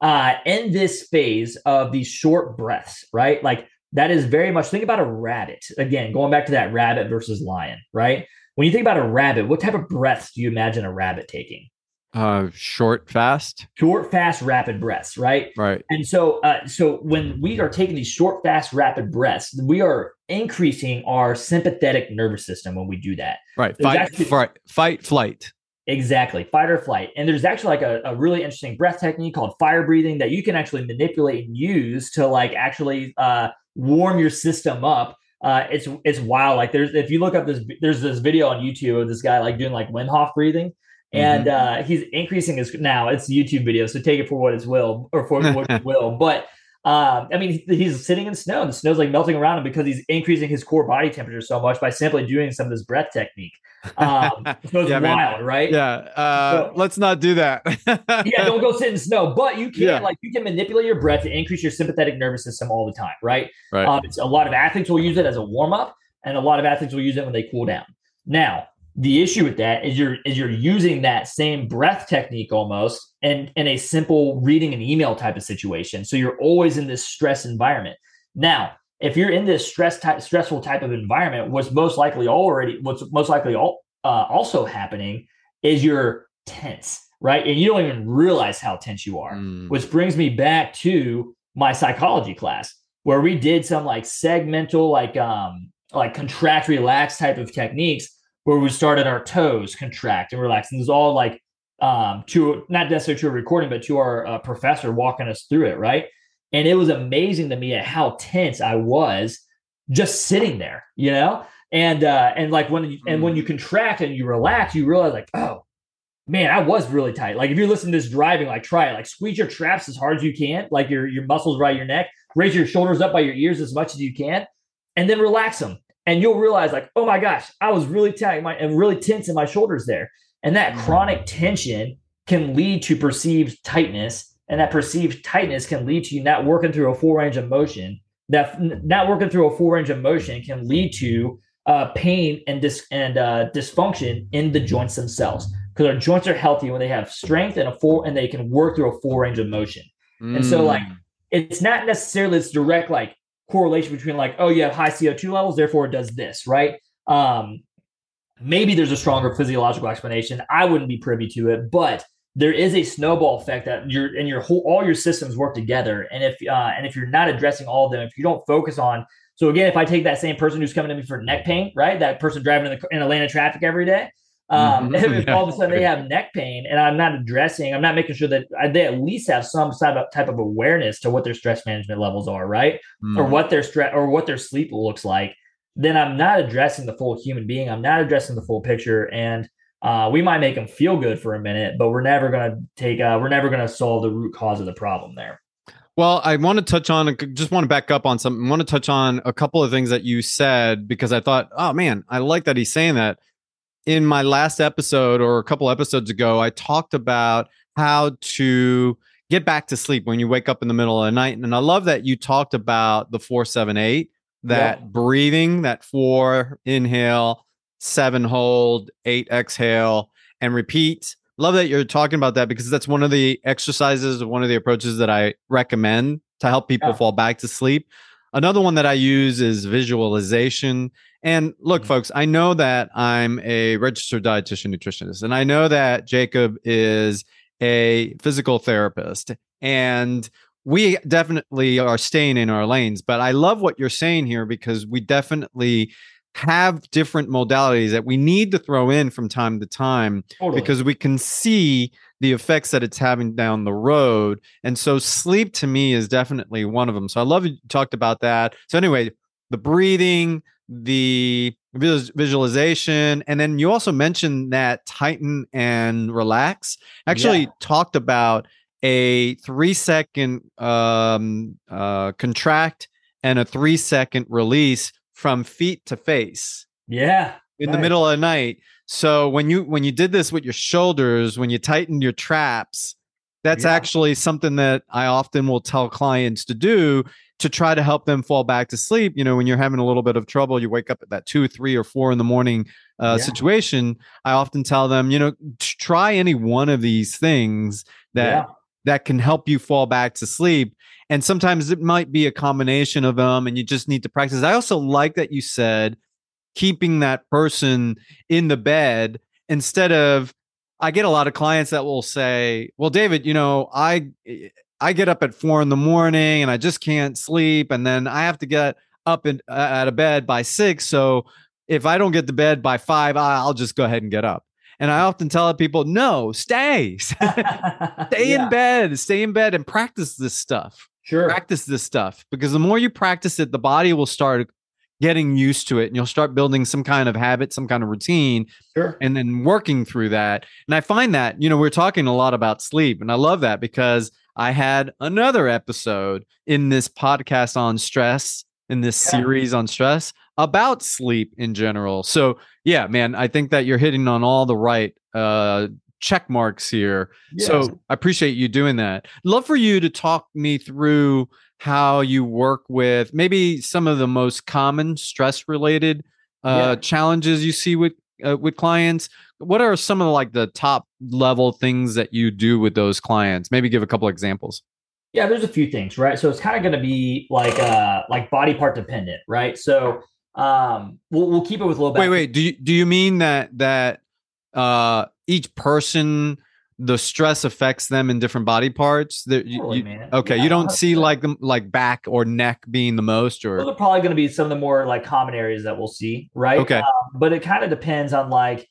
uh, in this phase of these short breaths, right? Like that is very much think about a rabbit. Again, going back to that rabbit versus lion, right? When you think about a rabbit, what type of breaths do you imagine a rabbit taking? Uh, short, fast, short, fast, rapid breaths, right? Right. And so, uh, so when we are taking these short, fast, rapid breaths, we are increasing our sympathetic nervous system when we do that. Right. fight, actually, fight, fight, flight. Exactly. Fight or flight. And there's actually like a, a, really interesting breath technique called fire breathing that you can actually manipulate and use to like actually uh, warm your system up. Uh, it's it's wild. Like there's if you look up this there's this video on YouTube of this guy like doing like Wim Hof breathing and mm-hmm. uh, he's increasing his now it's YouTube video, so take it for what it's will or for what it will. But um, I mean, he's sitting in snow, and the snow's like melting around him because he's increasing his core body temperature so much by simply doing some of this breath technique. Um, so it's yeah, wild, man. right? Yeah. Uh, so, let's not do that. yeah, don't go sit in snow, but you can yeah. like you can manipulate your breath to increase your sympathetic nervous system all the time, right? Right. Um, a lot of athletes will use it as a warm up, and a lot of athletes will use it when they cool down. Now, the issue with that is you're is you're using that same breath technique almost and in a simple reading an email type of situation. So you're always in this stress environment. Now, if you're in this stress type stressful type of environment, what's most likely already what's most likely all, uh, also happening is you're tense, right? And you don't even realize how tense you are. Mm. Which brings me back to my psychology class where we did some like segmental like um like contract relax type of techniques where we started our toes contract and relax. And there's all like um to not necessarily to a recording, but to our uh, professor walking us through it, right? And it was amazing to me at how tense I was just sitting there, you know? And uh and like when you, and when you mm. contract and you relax, you realize like, oh man, I was really tight. Like if you're listening to this driving, like try it. Like squeeze your traps as hard as you can, like your your muscles right your neck, raise your shoulders up by your ears as much as you can, and then relax them and you'll realize like oh my gosh i was really tight my and really tense in my shoulders there and that mm-hmm. chronic tension can lead to perceived tightness and that perceived tightness can lead to you not working through a full range of motion that not working through a full range of motion can lead to uh, pain and dis- and uh, dysfunction in the joints themselves because our joints are healthy when they have strength and a full and they can work through a full range of motion mm. and so like mm. it's not necessarily this direct like correlation between like, oh, you have high CO2 levels, therefore it does this, right? Um, maybe there's a stronger physiological explanation. I wouldn't be privy to it, but there is a snowball effect that your and your whole all your systems work together. And if uh, and if you're not addressing all of them, if you don't focus on so again, if I take that same person who's coming to me for neck pain, right, that person driving in, the, in Atlanta traffic every day, um, mm-hmm. yeah. all of a sudden they have neck pain and I'm not addressing, I'm not making sure that they at least have some type of, type of awareness to what their stress management levels are, right? Mm. Or what their stress or what their sleep looks like, then I'm not addressing the full human being. I'm not addressing the full picture. And uh, we might make them feel good for a minute, but we're never going to take, uh, we're never going to solve the root cause of the problem there. Well, I want to touch on, just want to back up on something. I want to touch on a couple of things that you said because I thought, oh man, I like that he's saying that in my last episode or a couple episodes ago, I talked about how to get back to sleep when you wake up in the middle of the night. And I love that you talked about the 478, that yeah. breathing, that four inhale, seven hold, eight exhale, and repeat. Love that you're talking about that because that's one of the exercises, one of the approaches that I recommend to help people yeah. fall back to sleep. Another one that I use is visualization. And look, mm-hmm. folks, I know that I'm a registered dietitian nutritionist, and I know that Jacob is a physical therapist. And we definitely are staying in our lanes. But I love what you're saying here because we definitely have different modalities that we need to throw in from time to time totally. because we can see the effects that it's having down the road. And so sleep to me is definitely one of them. So I love you talked about that. So anyway, the breathing, the visualization, and then you also mentioned that tighten and relax. Actually yeah. talked about a three second um, uh, contract and a three second release from feet to face. Yeah. In right. the middle of the night. So when you when you did this with your shoulders, when you tightened your traps, that's yeah. actually something that I often will tell clients to do to try to help them fall back to sleep. You know, when you're having a little bit of trouble, you wake up at that two, three, or four in the morning uh, yeah. situation. I often tell them, you know, try any one of these things that yeah. that can help you fall back to sleep. And sometimes it might be a combination of them, and you just need to practice. I also like that you said keeping that person in the bed instead of I get a lot of clients that will say, "Well, David, you know, I I get up at four in the morning and I just can't sleep, and then I have to get up in, uh, out of bed by six. So if I don't get to bed by five, I'll just go ahead and get up." And I often tell people, "No, stay, stay yeah. in bed, stay in bed, and practice this stuff. Sure, practice this stuff because the more you practice it, the body will start getting used to it and you'll start building some kind of habit, some kind of routine, sure. and then working through that. And I find that, you know, we're talking a lot about sleep, and I love that because I had another episode in this podcast on stress, in this yeah. series on stress about sleep in general. So, yeah, man, I think that you're hitting on all the right uh check marks here. Yes. So, I appreciate you doing that. Love for you to talk me through how you work with maybe some of the most common stress related uh, yeah. challenges you see with uh, with clients what are some of the, like the top level things that you do with those clients? Maybe give a couple examples. Yeah there's a few things right? So it's kind of going to be like uh like body part dependent right? So um we'll, we'll keep it with little bit wait wait do you do you mean that that uh each person the stress affects them in different body parts. That totally, you, okay, yeah, you don't see like them like back or neck being the most, or? Those are probably going to be some of the more like common areas that we'll see, right? Okay, um, but it kind of depends on like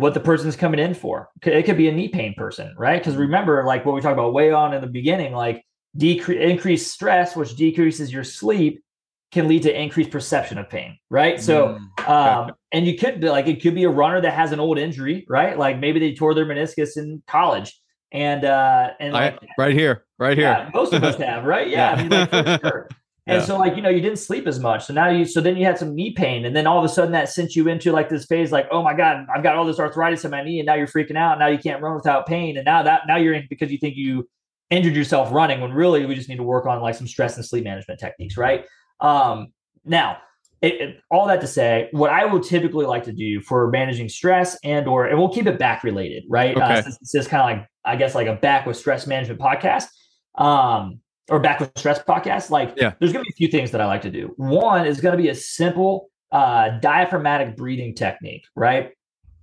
what the person's coming in for. It could be a knee pain person, right? Because remember, like what we talked about way on in the beginning, like decrease increased stress, which decreases your sleep, can lead to increased perception of pain, right? So, mm, um, and you could be like, it could be a runner that has an old injury, right? Like maybe they tore their meniscus in college, and uh, and like, I, right here, right here, yeah, most of us have, right? Yeah, yeah. I mean, like, sure. And yeah. so, like you know, you didn't sleep as much, so now you, so then you had some knee pain, and then all of a sudden that sent you into like this phase, like, oh my god, I've got all this arthritis in my knee, and now you're freaking out. Now you can't run without pain, and now that now you're in because you think you injured yourself running, when really we just need to work on like some stress and sleep management techniques, right? Um, now, it, it, all that to say, what I will typically like to do for managing stress and or and we'll keep it back related, right? Uh, okay. Uh, this is kind of like I guess like a back with stress management podcast. Um, or back with stress podcast, like Yeah. there's gonna be a few things that I like to do. One is gonna be a simple uh, diaphragmatic breathing technique, right?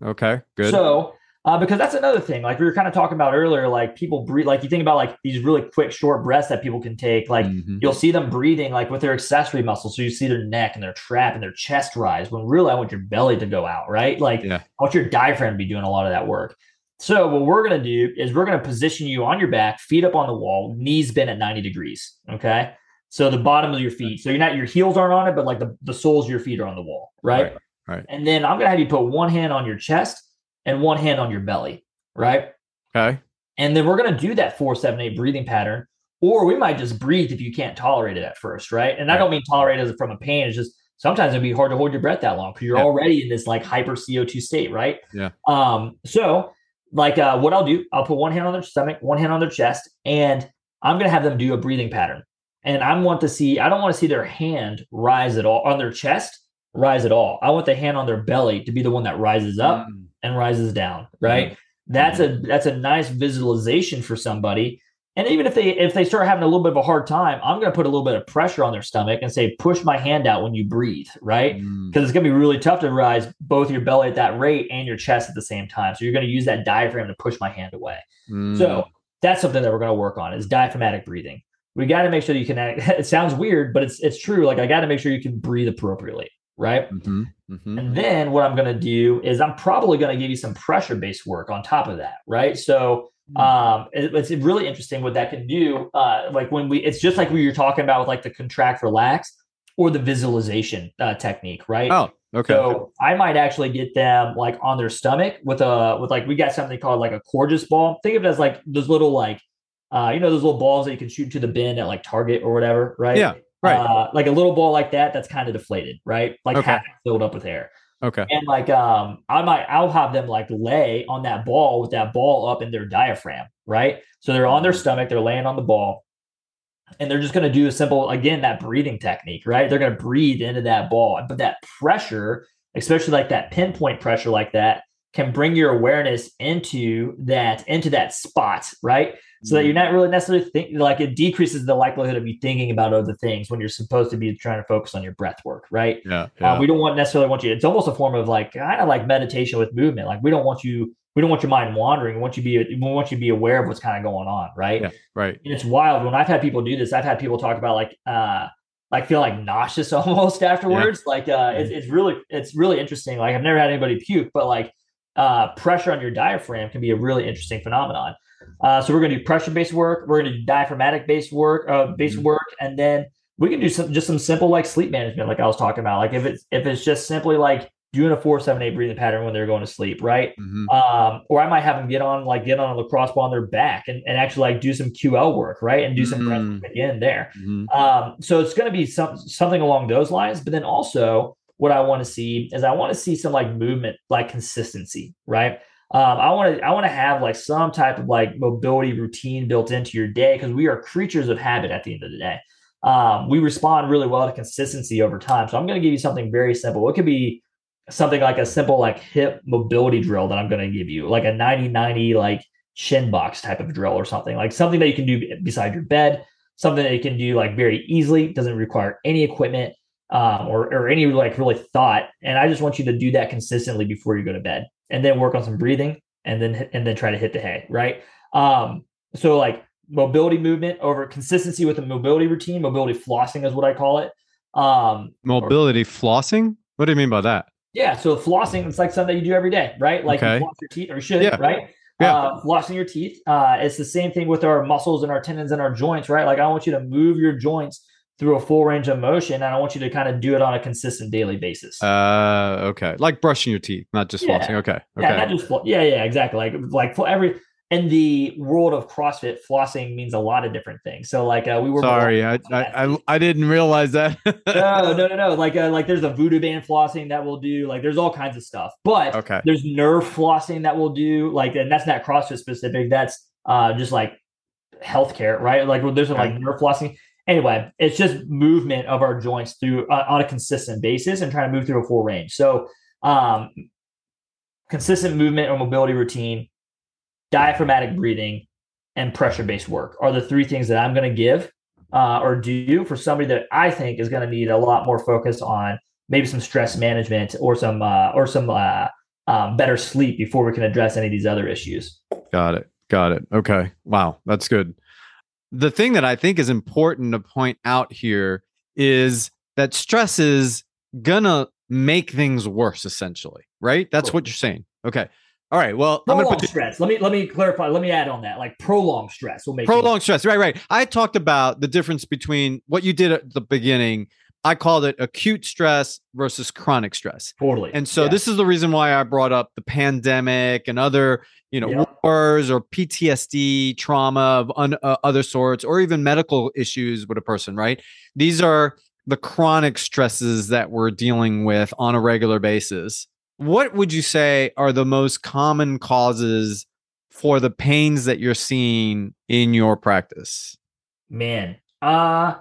Okay. Good. So, uh, because that's another thing, like we were kind of talking about earlier, like people breathe, like you think about like these really quick, short breaths that people can take, like Mhm. you'll see them breathing like with their accessory muscles. So you see their neck and their trap and their chest rise when really I want your belly to go out, right? Like Yeah. I want your diaphragm to be doing a lot of that work. So what we're gonna do is we're gonna position you on your back, feet up on the wall, knees bent at 90 degrees. Okay. So the bottom of your feet. So you're not your heels aren't on it, but like the, the soles of your feet are on the wall, right? Right, right. And then I'm gonna have you put one hand on your chest and one hand on your belly, right? okay. And then we're going to do that four, seven, eight breathing pattern. Or we might just breathe if you can't tolerate it at first, right? And I don't mean tolerate as from a pain. It's just sometimes it'd be hard to hold your breath that long because you're Yeah. already in this like hyper CO2 state, right? Yeah. Um, so like uh what I'll do, I'll put one hand on their stomach, one hand on their chest, and I'm gonna have them do a breathing pattern. And I want to see, I don't want to see their hand rise at all on their chest, rise at all. I want the hand on their belly to be the one that rises up Mm. and rises down right that's a that's a nice visualization for somebody and even if they if they start having a little bit of a hard time i'm going to put a little bit of pressure on their stomach and say push my hand out when you breathe right Mm. because it's going to be really tough to rise both your belly at that rate and your chest at the same time so you're going to use that diaphragm to push my hand away Mm. so that's something that we're going to work on is diaphragmatic breathing we got to make sure that you can act, it sounds weird but it's it's true like i got to make sure you can breathe appropriately right Mhm. Mhm. and then what I'm going to do is I'm probably going to give you some pressure based work on top of that, right? So um, it- it's really interesting what that can do. Uh, like when we, it's just like we were talking about with like the contract relax or the visualization uh, technique, right? Oh, okay. So I might actually get them like on their stomach with a with like we got something called like a Coregeous ball. Think of it as like those little like uh, you know those little balls that you can shoot to the bin at like Target or whatever, right? Yeah, right. Uh, like a little ball like that that's kind of deflated, right? Like Okay. half filled up with air. Okay. And like um I might I'll have them like lay on that ball with that ball up in their diaphragm, right? So they're on their stomach, they're laying on the ball, and they're just gonna do a simple again that breathing technique, right? They're gonna breathe into that ball. But that pressure, especially like that pinpoint pressure like that, can bring your awareness into that into that spot, right? So that you're not really necessarily thinking like it decreases the likelihood of you thinking about other things when you're supposed to be trying to focus on your breath work, right? Yeah. Yeah. Uh, we don't want necessarily want you. It's almost a form of like kind of like meditation with movement. Like we don't want you. We don't want your mind wandering. We want you to be. We want you to be aware of what's kind of going on, right? yeah. Right. And it's wild when I've had people do this. I've had people talk about like uh like feel like nauseous almost afterwards. Like uh it's, it's really it's really interesting. Like I've never had anybody puke, but like uh pressure on your diaphragm can be a really interesting phenomenon. Uh so we're gonna do pressure based work, we're gonna do diaphragmatic based work, uh based Mhm. work, and then we can do some just some simple like sleep management, like I was talking about. Like if it's if it's just simply like doing a four seven eight breathing pattern when they're going to sleep, right? Mhm. um, or I might have them get on like get on a lacrosse ball on their back and, and actually like do some QL work, right? And do some breath Mm. work again there. Mhm. Um, so it's going to be some something along those lines. But then also, what I want to see is I want to see some like movement, like consistency, right? Um, I want to I want to have like some type of like mobility routine built into your day because we are creatures of habit at the end of the day. Um, we respond really well to consistency over time. So I'm going to give you something very simple. It could be something like a simple like hip mobility drill that I'm going to give you, like a 90 90 like shin box type of drill or something like something that you can do beside your bed, something that you can do like very easily, doesn't require any equipment um, or or any like really thought. And I just want you to do that consistently before you go to bed, and then work on some breathing, and then and then try to hit the hay, right? Um, so like mobility movement over consistency with a mobility routine, mobility flossing is what I call it. Um, Mobility flossing? What do you mean by that? yeah, so flossing it's like something that you do every day, right? Like Okay. you floss your teeth, or you should, Yeah. right? Yeah. Uh, flossing your teeth. Uh, it's the same thing with our muscles and our tendons and our joints, right? Like I want you to move your joints through a full range of motion, and I want you to kind of do it on a consistent daily basis. Uh, okay. Like brushing your teeth, not just Yeah. flossing. Okay. Yeah, Okay. not just flo- yeah, yeah, exactly. Like like for every in the world of CrossFit, flossing means a lot of different things. So like uh, we were Sorry, I, I I I didn't realize that. no, no, no, no. Like, uh, like there's a voodoo band flossing that will do. Like, there's all kinds of stuff. But Okay. there's nerve flossing that will do. Like, and that's not CrossFit specific. That's uh, just like healthcare, right? Like, there's like Okay. nerve flossing. Anyway, it's just movement of our joints through uh, on a consistent basis and trying to move through a full range. So, um, consistent movement or mobility routine, diaphragmatic breathing, and pressure based work are the three things that I'm going to give uh, or do for somebody that I think is going to need a lot more focus on maybe some stress management or some uh, or some uh, um, better sleep before we can address any of these other issues. Got it. Got it. Okay. Wow, that's good. The thing that I think is important to point out here is that stress is gonna make things worse essentially, right? That's cool. what you're saying. Okay. All right. Well, prolonged put stress. Let me let me clarify. Let me add on that. Like prolonged stress will make prolonged stress. Right. Right. I talked about the difference between what you did at the beginning. I called it acute stress versus chronic stress. Totally. And so yeah. this is the reason why I brought up the pandemic and other, you know, yep. wars or PTSD, trauma of un, uh, other sorts, or even medical issues with a person. Right. These are the chronic stresses that we're dealing with on a regular basis what would you say are the most common causes for the pains that you're seeing in your practice? Man, uh,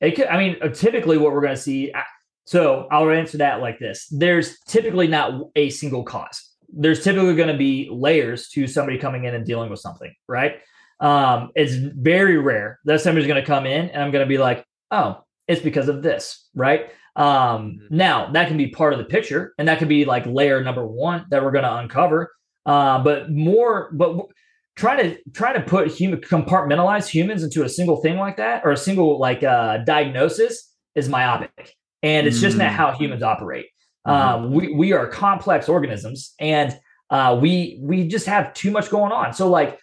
it could, I mean, uh, typically what we're going to see. So I'll answer that like this: There's typically not a single cause. There's typically going to be layers to somebody coming in and dealing with something, right? Um, it's very rare that somebody's going to come in and I'm going to be like, oh, it's because of this, right? Um, mm-hmm. Now that can be part of the picture, and that could be like layer number one that we're going to uncover. Uh, but more, but try to try to put human compartmentalize humans into a single thing like that or a single like uh, diagnosis is myopic, and it's just not mm. how humans operate. Mm-hmm. Um, we we are complex organisms, and uh, we we just have too much going on. So like,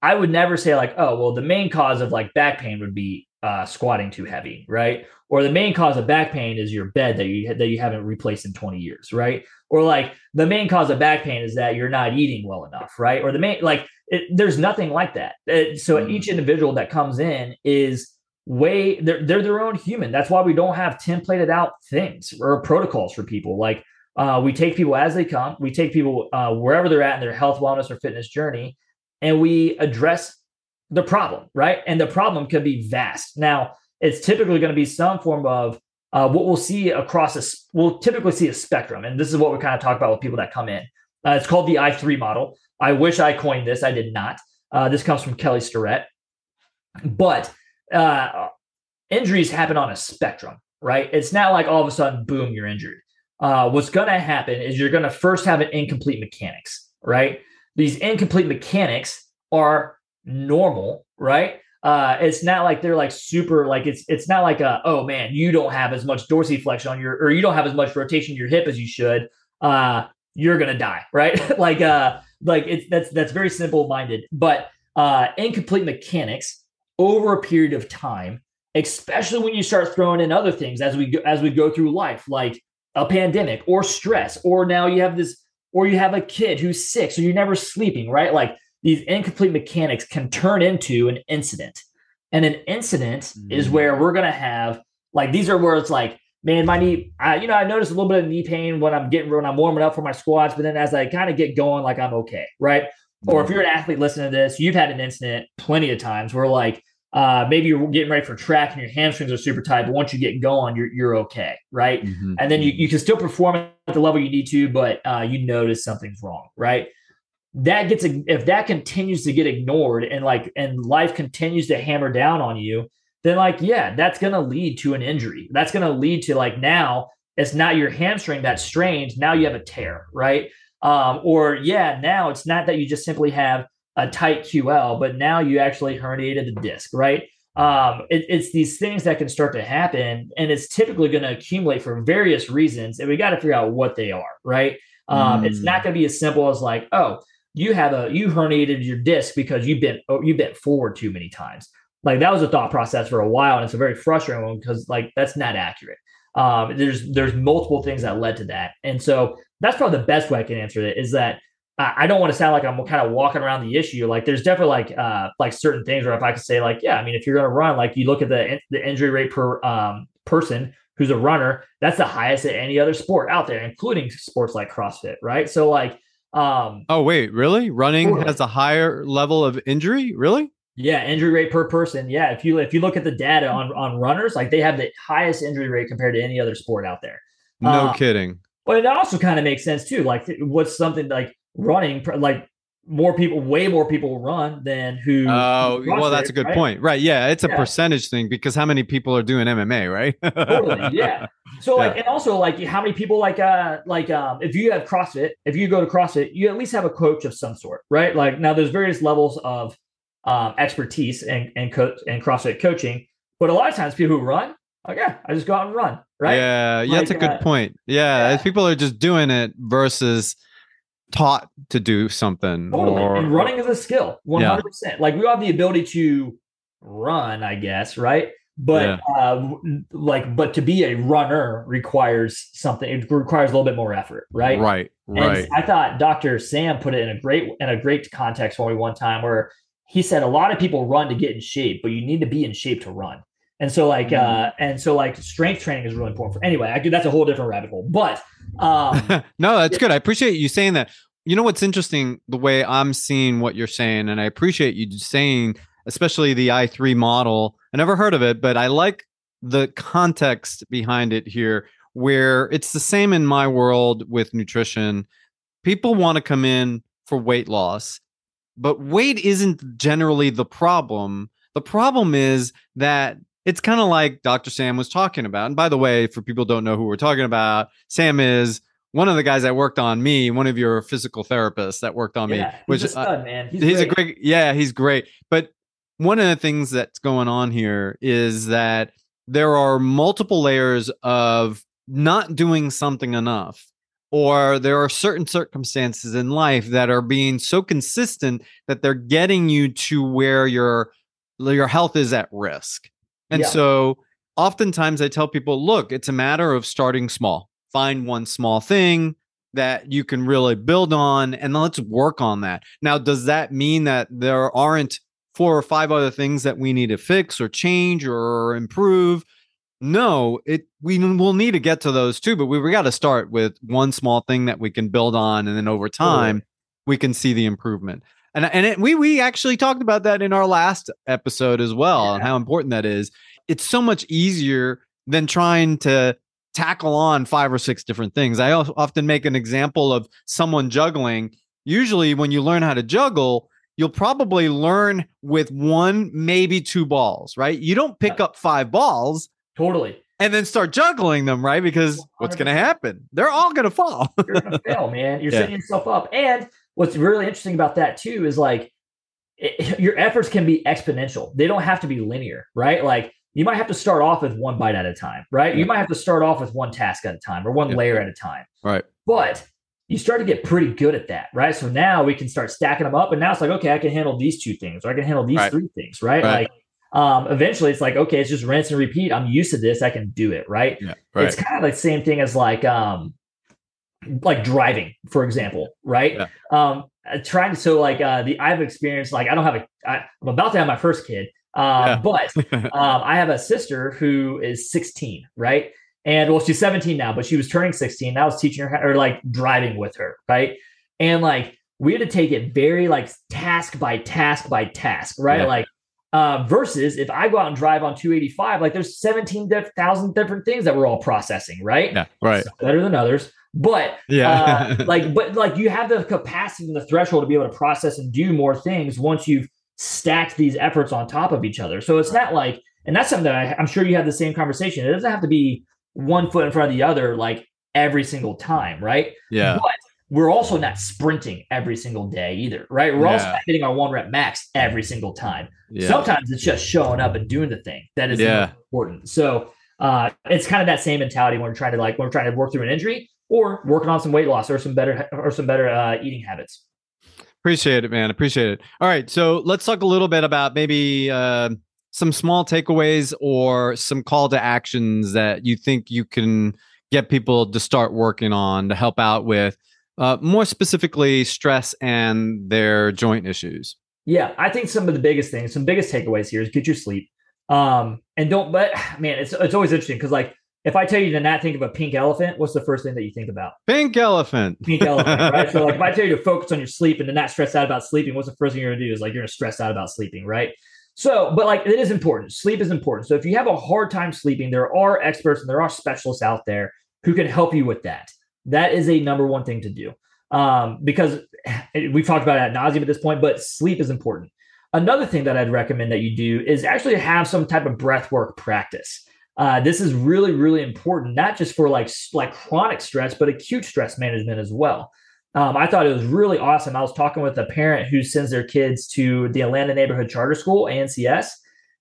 I would never say like, oh well, the main cause of like back pain would be uh, squatting too heavy, right? Or the main cause of back pain is your bed that you that you haven't replaced in 20 years, right? Or like the main cause of back pain is that you're not eating well enough, right? Or the main like it, there's nothing like that. It, so mm. each individual that comes in is way they're they're their own human. That's why we don't have templated out things or protocols for people. Like uh, we take people as they come. We take people uh, wherever they're at in their health, wellness, or fitness journey, and we address the problem, right? And the problem could be vast. Now, it's typically going to be some form of uh, what we'll see across a, we'll typically see a spectrum. And this is what we kind of talk about with people that come in. Uh, it's called the I3 model. I wish I coined this. I did not. Uh, this comes from Kelly Starrett. But uh, injuries happen on a spectrum, right? It's not like all of a sudden, boom, you're injured. Uh, what's going to happen is you're going to first have an incomplete mechanics, right? These incomplete mechanics are normal, right? Uh, it's not like they're like super like it's it's not like a oh man you don't have as much dorsiflexion on your or you don't have as much rotation in your hip as you should uh you're gonna die right like uh like it's that's that's very simple minded but uh incomplete mechanics over a period of time especially when you start throwing in other things as we go as we go through life like a pandemic or stress or now you have this or you have a kid who's sick so you're never sleeping right like these incomplete mechanics can turn into an incident. And an incident mm-hmm. is where we're going to have like these are where it's like, man, my knee, I, you know, I notice a little bit of knee pain when I'm getting when I'm warming up for my squats, but then as I kind of get going, like I'm okay, right? Mm-hmm. Or if you're an athlete listening to this, you've had an incident plenty of times where like uh, maybe you're getting ready for track and your hamstrings are super tight, but once you get going, you're you're okay, right? Mm-hmm. And then you, you can still perform at the level you need to, but uh, you notice something's wrong, right? that gets if that continues to get ignored and like and life continues to hammer down on you then like yeah that's going to lead to an injury that's going to lead to like now it's not your hamstring that's strained now you have a tear right um, or yeah now it's not that you just simply have a tight ql but now you actually herniated the disc right um, it, it's these things that can start to happen and it's typically going to accumulate for various reasons and we got to figure out what they are right um, mm. it's not going to be as simple as like oh you have a you herniated your disc because you bent oh, you bent forward too many times. Like that was a thought process for a while, and it's a very frustrating one because like that's not accurate. Um, there's there's multiple things that led to that, and so that's probably the best way I can answer it. Is that I don't want to sound like I'm kind of walking around the issue. Like there's definitely like uh like certain things where if I could say like yeah, I mean if you're gonna run, like you look at the the injury rate per um person who's a runner, that's the highest at any other sport out there, including sports like CrossFit, right? So like um, oh wait, really? Running has a higher level of injury? Really? Yeah, injury rate per person. Yeah, if you if you look at the data on on runners, like they have the highest injury rate compared to any other sport out there. No um, kidding. But it also kind of makes sense too. Like what's something like running, like more people, way more people run than who. Oh, well, that's a good right? point. Right. Yeah. It's a Yeah. percentage thing because how many people are doing MMA, right? totally yeah so like Yeah. and also like how many people like uh like um if you have crossfit if you go to crossfit you at least have a coach of some sort right like now there's various levels of um expertise and and coach and crossfit coaching but a lot of times people who run like yeah i just go out and run right Yeah. Yeah. That's a good uh, point. Yeah. yeah. People are just doing it versus taught to do something. totally or, and running is a skill 100% like we all have the ability to run i guess right but Yeah. uh like but to be a runner requires something it requires a little bit more effort right Right. And Right. I thought Dr. Sam put it in a great in a great context for me one time where he said a lot of people run to get in shape, but you need to be in shape to run. And so like Mm-hmm. uh and so like strength training is really important for anyway, I could that's a whole different rabbit hole. But um no, that's good. I appreciate you saying that. You know what's interesting? The way I'm seeing what you're saying, and I appreciate you saying, especially the i3 model. I never heard of it, but I like the context behind it here, where it's the same in my world with nutrition. People want to come in for weight loss, but weight isn't generally the problem. The problem is that it's kind of like Dr. Sam was talking about. And by the way, for people who don't know who we're talking about, Sam is one of the guys that worked on me, one of your physical therapists that worked on yeah, me. he's Which a uh, stud, man. He's, he's, great. a great, yeah, he's great. But one of the things that's going on here is that there are multiple layers of not doing something enough. Or there are certain circumstances in life that are being so consistent that they're getting you to where your your health is at risk. And Yeah. so oftentimes I tell people, look, it's a matter of starting small. Find one small thing that you can really build on and let's work on that. Now, does that mean that there aren't four or five other things that we need to fix or change or improve? No, it we will need to get to those too, but we, we got to start with one small thing that we can build on and then over time we can see the improvement. And and it, we we actually talked about that in our last episode as well and how important that is. It's so much easier than trying to tackle on five or six different things. I often make an example of someone juggling. Usually, when you learn how to juggle, you'll probably learn with one, maybe two balls, right? You don't pick up five balls totally. and then start juggling them, right? Because what's going to happen? They're all going to fall. You're gonna fail, man. You're Yeah. setting yourself up. And what's really interesting about that too is like it, your efforts can be exponential. They don't have to be linear, right? Like you might have to start off with one bite at a time, right? You might have to start off with one task at a time or one Yeah. layer at a time. Right. But you start to get pretty good at that, right? So now we can start stacking them up, and now it's like, okay, I can handle these two things, or I can handle these Right. three things, right? Right. Like, um, eventually, it's like, okay, it's just rinse and repeat. I'm used to this. I can do it, right? Yeah. It's kind of like the same thing as like, um, like driving, for example, right? Yeah. Um, uh, trying to so like uh, the I've experienced like I don't have a I, I'm about to have my first kid, um, Yeah. but um, I have a sister who is 16, right? And well, she's 17 now, but she was turning 16. I was teaching her how, or like driving with her, right? And like we had to take it very like task by task by task, right? Yeah. Like uh, versus if I go out and drive on 285, like there's 17,000 different things that we're all processing, right? yeah. Right. Some better than others, but Yeah. uh, like but like you have the capacity and the threshold to be able to process and do more things once you've stacked these efforts on top of each other so it's not like and that's something that I, i'm sure you have the same conversation it doesn't have to be one foot in front of the other like every single time right yeah. but we're also not sprinting every single day either right we're also Yeah. not hitting our one rep max every single time Yeah. sometimes it's just showing up and doing the thing that is Yeah. important so uh, it's kind of that same mentality when we're trying to like when we're trying to work through an injury or working on some weight loss or some better or some better uh, eating habits Appreciate it, man. Appreciate it. All right. So let's talk a little bit about maybe uh, some small takeaways or some call to actions that you think you can get people to start working on to help out with uh, more specifically stress and their joint issues. yeah i think some of the biggest things some biggest takeaways here is get your sleep um and don't but man it's it's always interesting because like if i tell you to not think of a pink elephant what's the first thing that you think about Pink elephant. pink elephant, right? So like if I tell you to focus on your sleep and to not stress out about sleeping, what's the first thing you're gonna do is like you're gonna stress out about sleeping, right? So, but like it is important. Sleep is important. So if you have a hard time sleeping, there are experts and there are specialists out there who can help you with that. That is a number one thing to do. um, because we've talked about it at nauseum at this point, but sleep is important. Another thing that I'd recommend that you do is actually have some type of breath work practice. Uh, this is really, really important, not just for like like chronic stress, but acute stress management as well. Um, I thought it was really awesome. I was talking with a parent who sends their kids to the Atlanta Neighborhood Charter School (ANCS),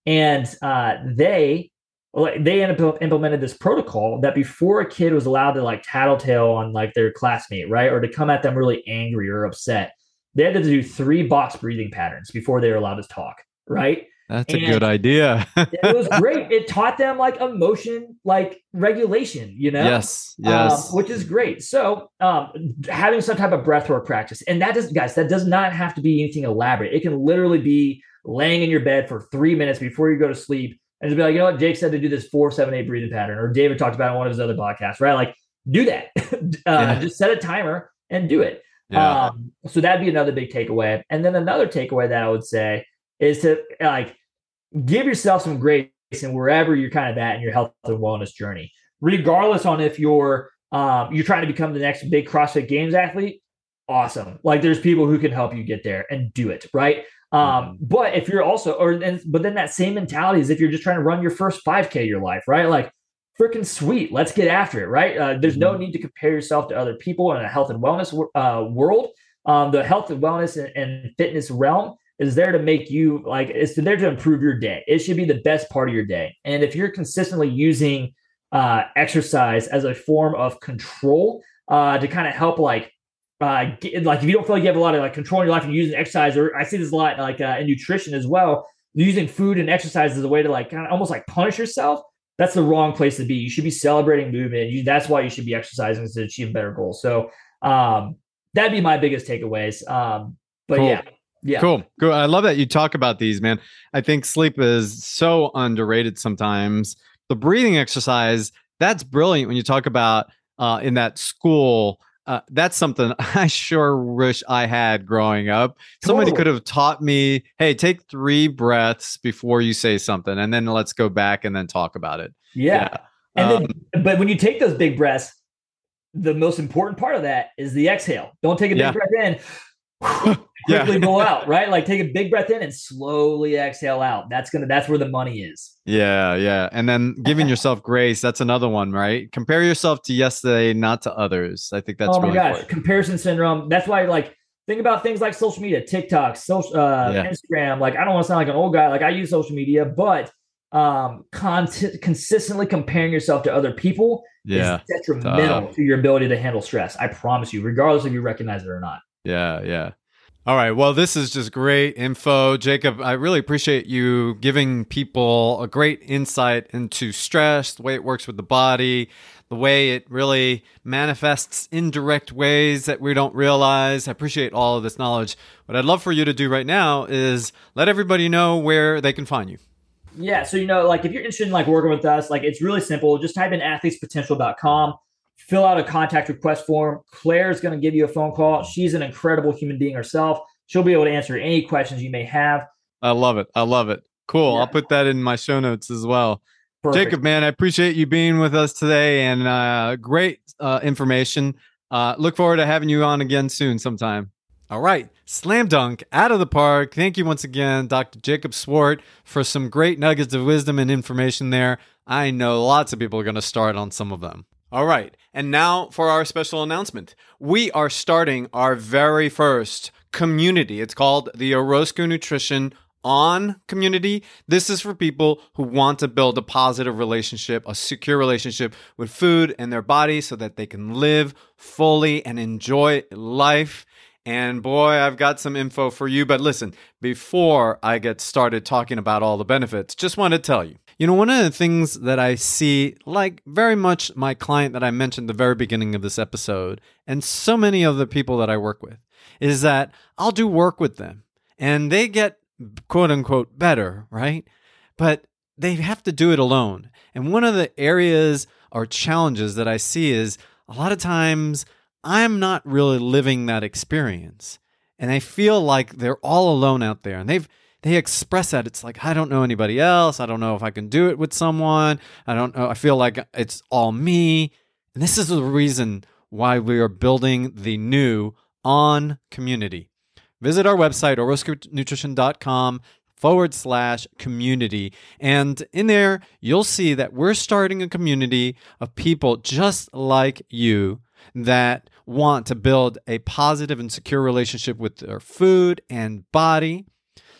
and uh, they they implemented this protocol that before a kid was allowed to like tattletale on like their classmate, right, or to come at them really angry or upset, they had to do three box breathing patterns before they were allowed to talk, right? That's and a good idea. it was great. It taught them like emotion, like regulation, you know? Yes. Yes. Um, which is great. So um, having some type of breathwork practice. And that does, guys, that does not have to be anything elaborate. It can literally be laying in your bed for three minutes before you go to sleep and just be like, you know what, Jake said to do this four, seven, eight breathing pattern, or David talked about in one of his other podcasts, right? Like, do that. uh, yeah. Just set a timer and do it. Yeah. Um, so that'd be another big takeaway. And then another takeaway that I would say is to like give yourself some grace in wherever you're kind of at in your health and wellness journey, regardless on if you're um, you're trying to become the next big CrossFit Games athlete. Awesome. Like there's people who can help you get there and do it right. Um, mm-hmm. but if you're also, or but then that same mentality is if you're just trying to run your first 5K of your life, right? Like freaking sweet. Let's get after it, right? Uh, there's no mm-hmm. need to compare yourself to other people in a health and wellness uh, world. Um, the health and wellness and, and, fitness realm is there to make you like it's there to improve your day. It should be the best part of your day. And if you're consistently using uh, exercise as a form of control uh, to kind of help like uh, get, like if you don't feel like you have a lot of like control in your life and using exercise, or I see this a lot like uh, in nutrition as well, using food and exercise as a way to like kind of almost like punish yourself that's the wrong place to be. You should be celebrating movement. You, that's why you should be exercising to achieve better goals. So um, that'd be my biggest takeaways. Um, but cool. yeah. Yeah. Cool. Cool. I love that you talk about these, man. I think sleep is so underrated sometimes. The breathing exercise, that's brilliant when you talk about uh, in that school uh, that's something I sure wish I had growing up. Somebody could have taught me, hey, take three breaths before you say something, and then let's go back and then talk about it. Yeah. yeah. And um, then, but when you take those big breaths, the most important part of that is the exhale. Don't take a big yeah. breath in. quickly go out, right? Like take a big breath in and slowly exhale out. That's gonna that's where the money is. Yeah, yeah. And then giving yourself grace, that's another one, right? Compare yourself to yesterday, not to others. I think that's oh my really gosh, important. comparison syndrome. That's why like think about things like social media, TikTok, social uh, yeah. Instagram. Like I don't want to sound like an old guy, like I use social media, but um content consistently comparing yourself to other people yeah, is detrimental to your ability to handle stress. I promise you, regardless if you recognize it or not. Yeah, yeah. All right. Well, this is just great info. Jacob, I really appreciate you giving people a great insight into stress, the way it works with the body, the way it really manifests in direct ways that we don't realize. I appreciate all of this knowledge. What I'd love for you to do right now is let everybody know where they can find you. Yeah. So, you know, like if you're interested in like working with us, like it's really simple. Just type in athletespotential.com fill out a contact request form. Claire's going to give you a phone call. She's an incredible human being herself. She'll be able to answer any questions you may have. I love it. I love it. Cool. Yeah. I'll put that in my show notes as well. Perfect. Jacob, man, I appreciate you being with us today and uh, great uh, information. Uh, look forward to having you on again soon sometime. All right, slam dunk out of the park. Thank you once again, Dr. Jacob Swart, for some great nuggets of wisdom and information there. I know lots of people are going to start on some of them. All right. And now for our special announcement. We are starting our very first community. It's called the Orozco Nutrition on community. This is for people who want to build a positive relationship, a secure relationship with food and their body so that they can live fully and enjoy life. And boy, I've got some info for you. But listen, before I get started talking about all the benefits, just want to tell you you know, one of the things that I see, like very much my client that I mentioned the very beginning of this episode, and so many of the people that I work with, is that I'll do work with them and they get quote unquote better, right? But they have to do it alone. And one of the areas or challenges that I see is a lot of times I'm not really living that experience. And I feel like they're all alone out there and they've they express that it's like i don't know anybody else i don't know if i can do it with someone i don't know i feel like it's all me and this is the reason why we are building the new On community. Visit our website, orozconutrition.com forward slash community. And in there, you'll see that we're starting a community of people just like you that want to build a positive and secure relationship with their food and body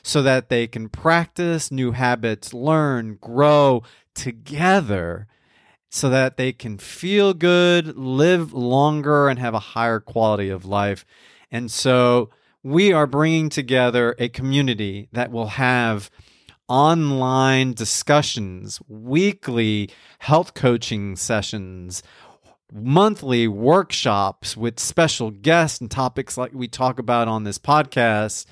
so that they can practice new habits, learn, grow together so that they can feel good, live longer, and have a higher quality of life. And so we are bringing together a community that will have online discussions, weekly health coaching sessions, monthly workshops with special guests and topics like we talk about on this podcast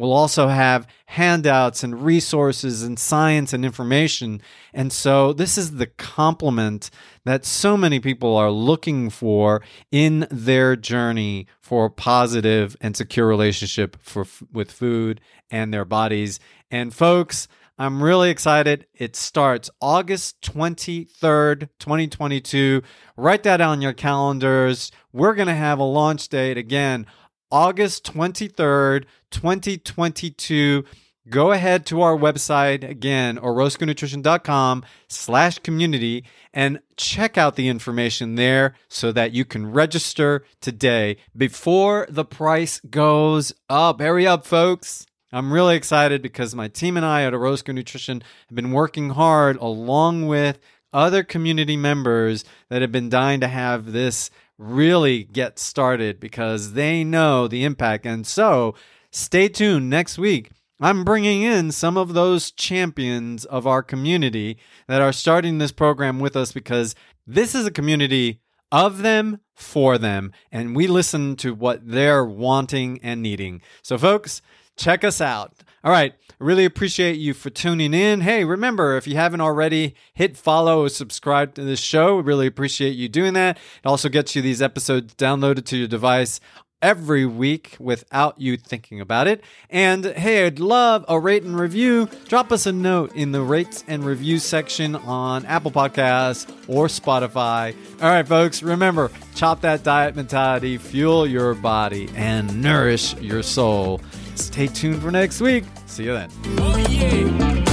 We'll also have handouts and resources and science and information. And so, this is the complement that so many people are looking for in their journey for a positive and secure relationship for, with food and their bodies. And, folks, I'm really excited. It starts August 23rd, 2022. Write that on your calendars. We're going to have a launch date again August 23rd, 2022. Go ahead to our website again, orozconutrition.com slash community and check out the information there so that you can register today before the price goes up. Hurry up, folks. I'm really excited because my team and I at Orozco Nutrition have been working hard along with other community members that have been dying to have this really get started because they know the impact. And so stay tuned next week. I'm bringing in some of those champions of our community that are starting this program with us because this is a community of them for them, and we listen to what they're wanting and needing. So, folks, check us out. All right. Really appreciate you for tuning in. Hey, remember, if you haven't already, hit follow or subscribe to this show. Really appreciate you doing that. It also gets you these episodes downloaded to your device every week without you thinking about it. And hey, I'd love a rate and review. Drop us a note in the rates and reviews section on Apple Podcasts or Spotify. All right, folks, remember chop that diet mentality, fuel your body, and nourish your soul. Stay tuned for next week. See you then. Oh, yeah.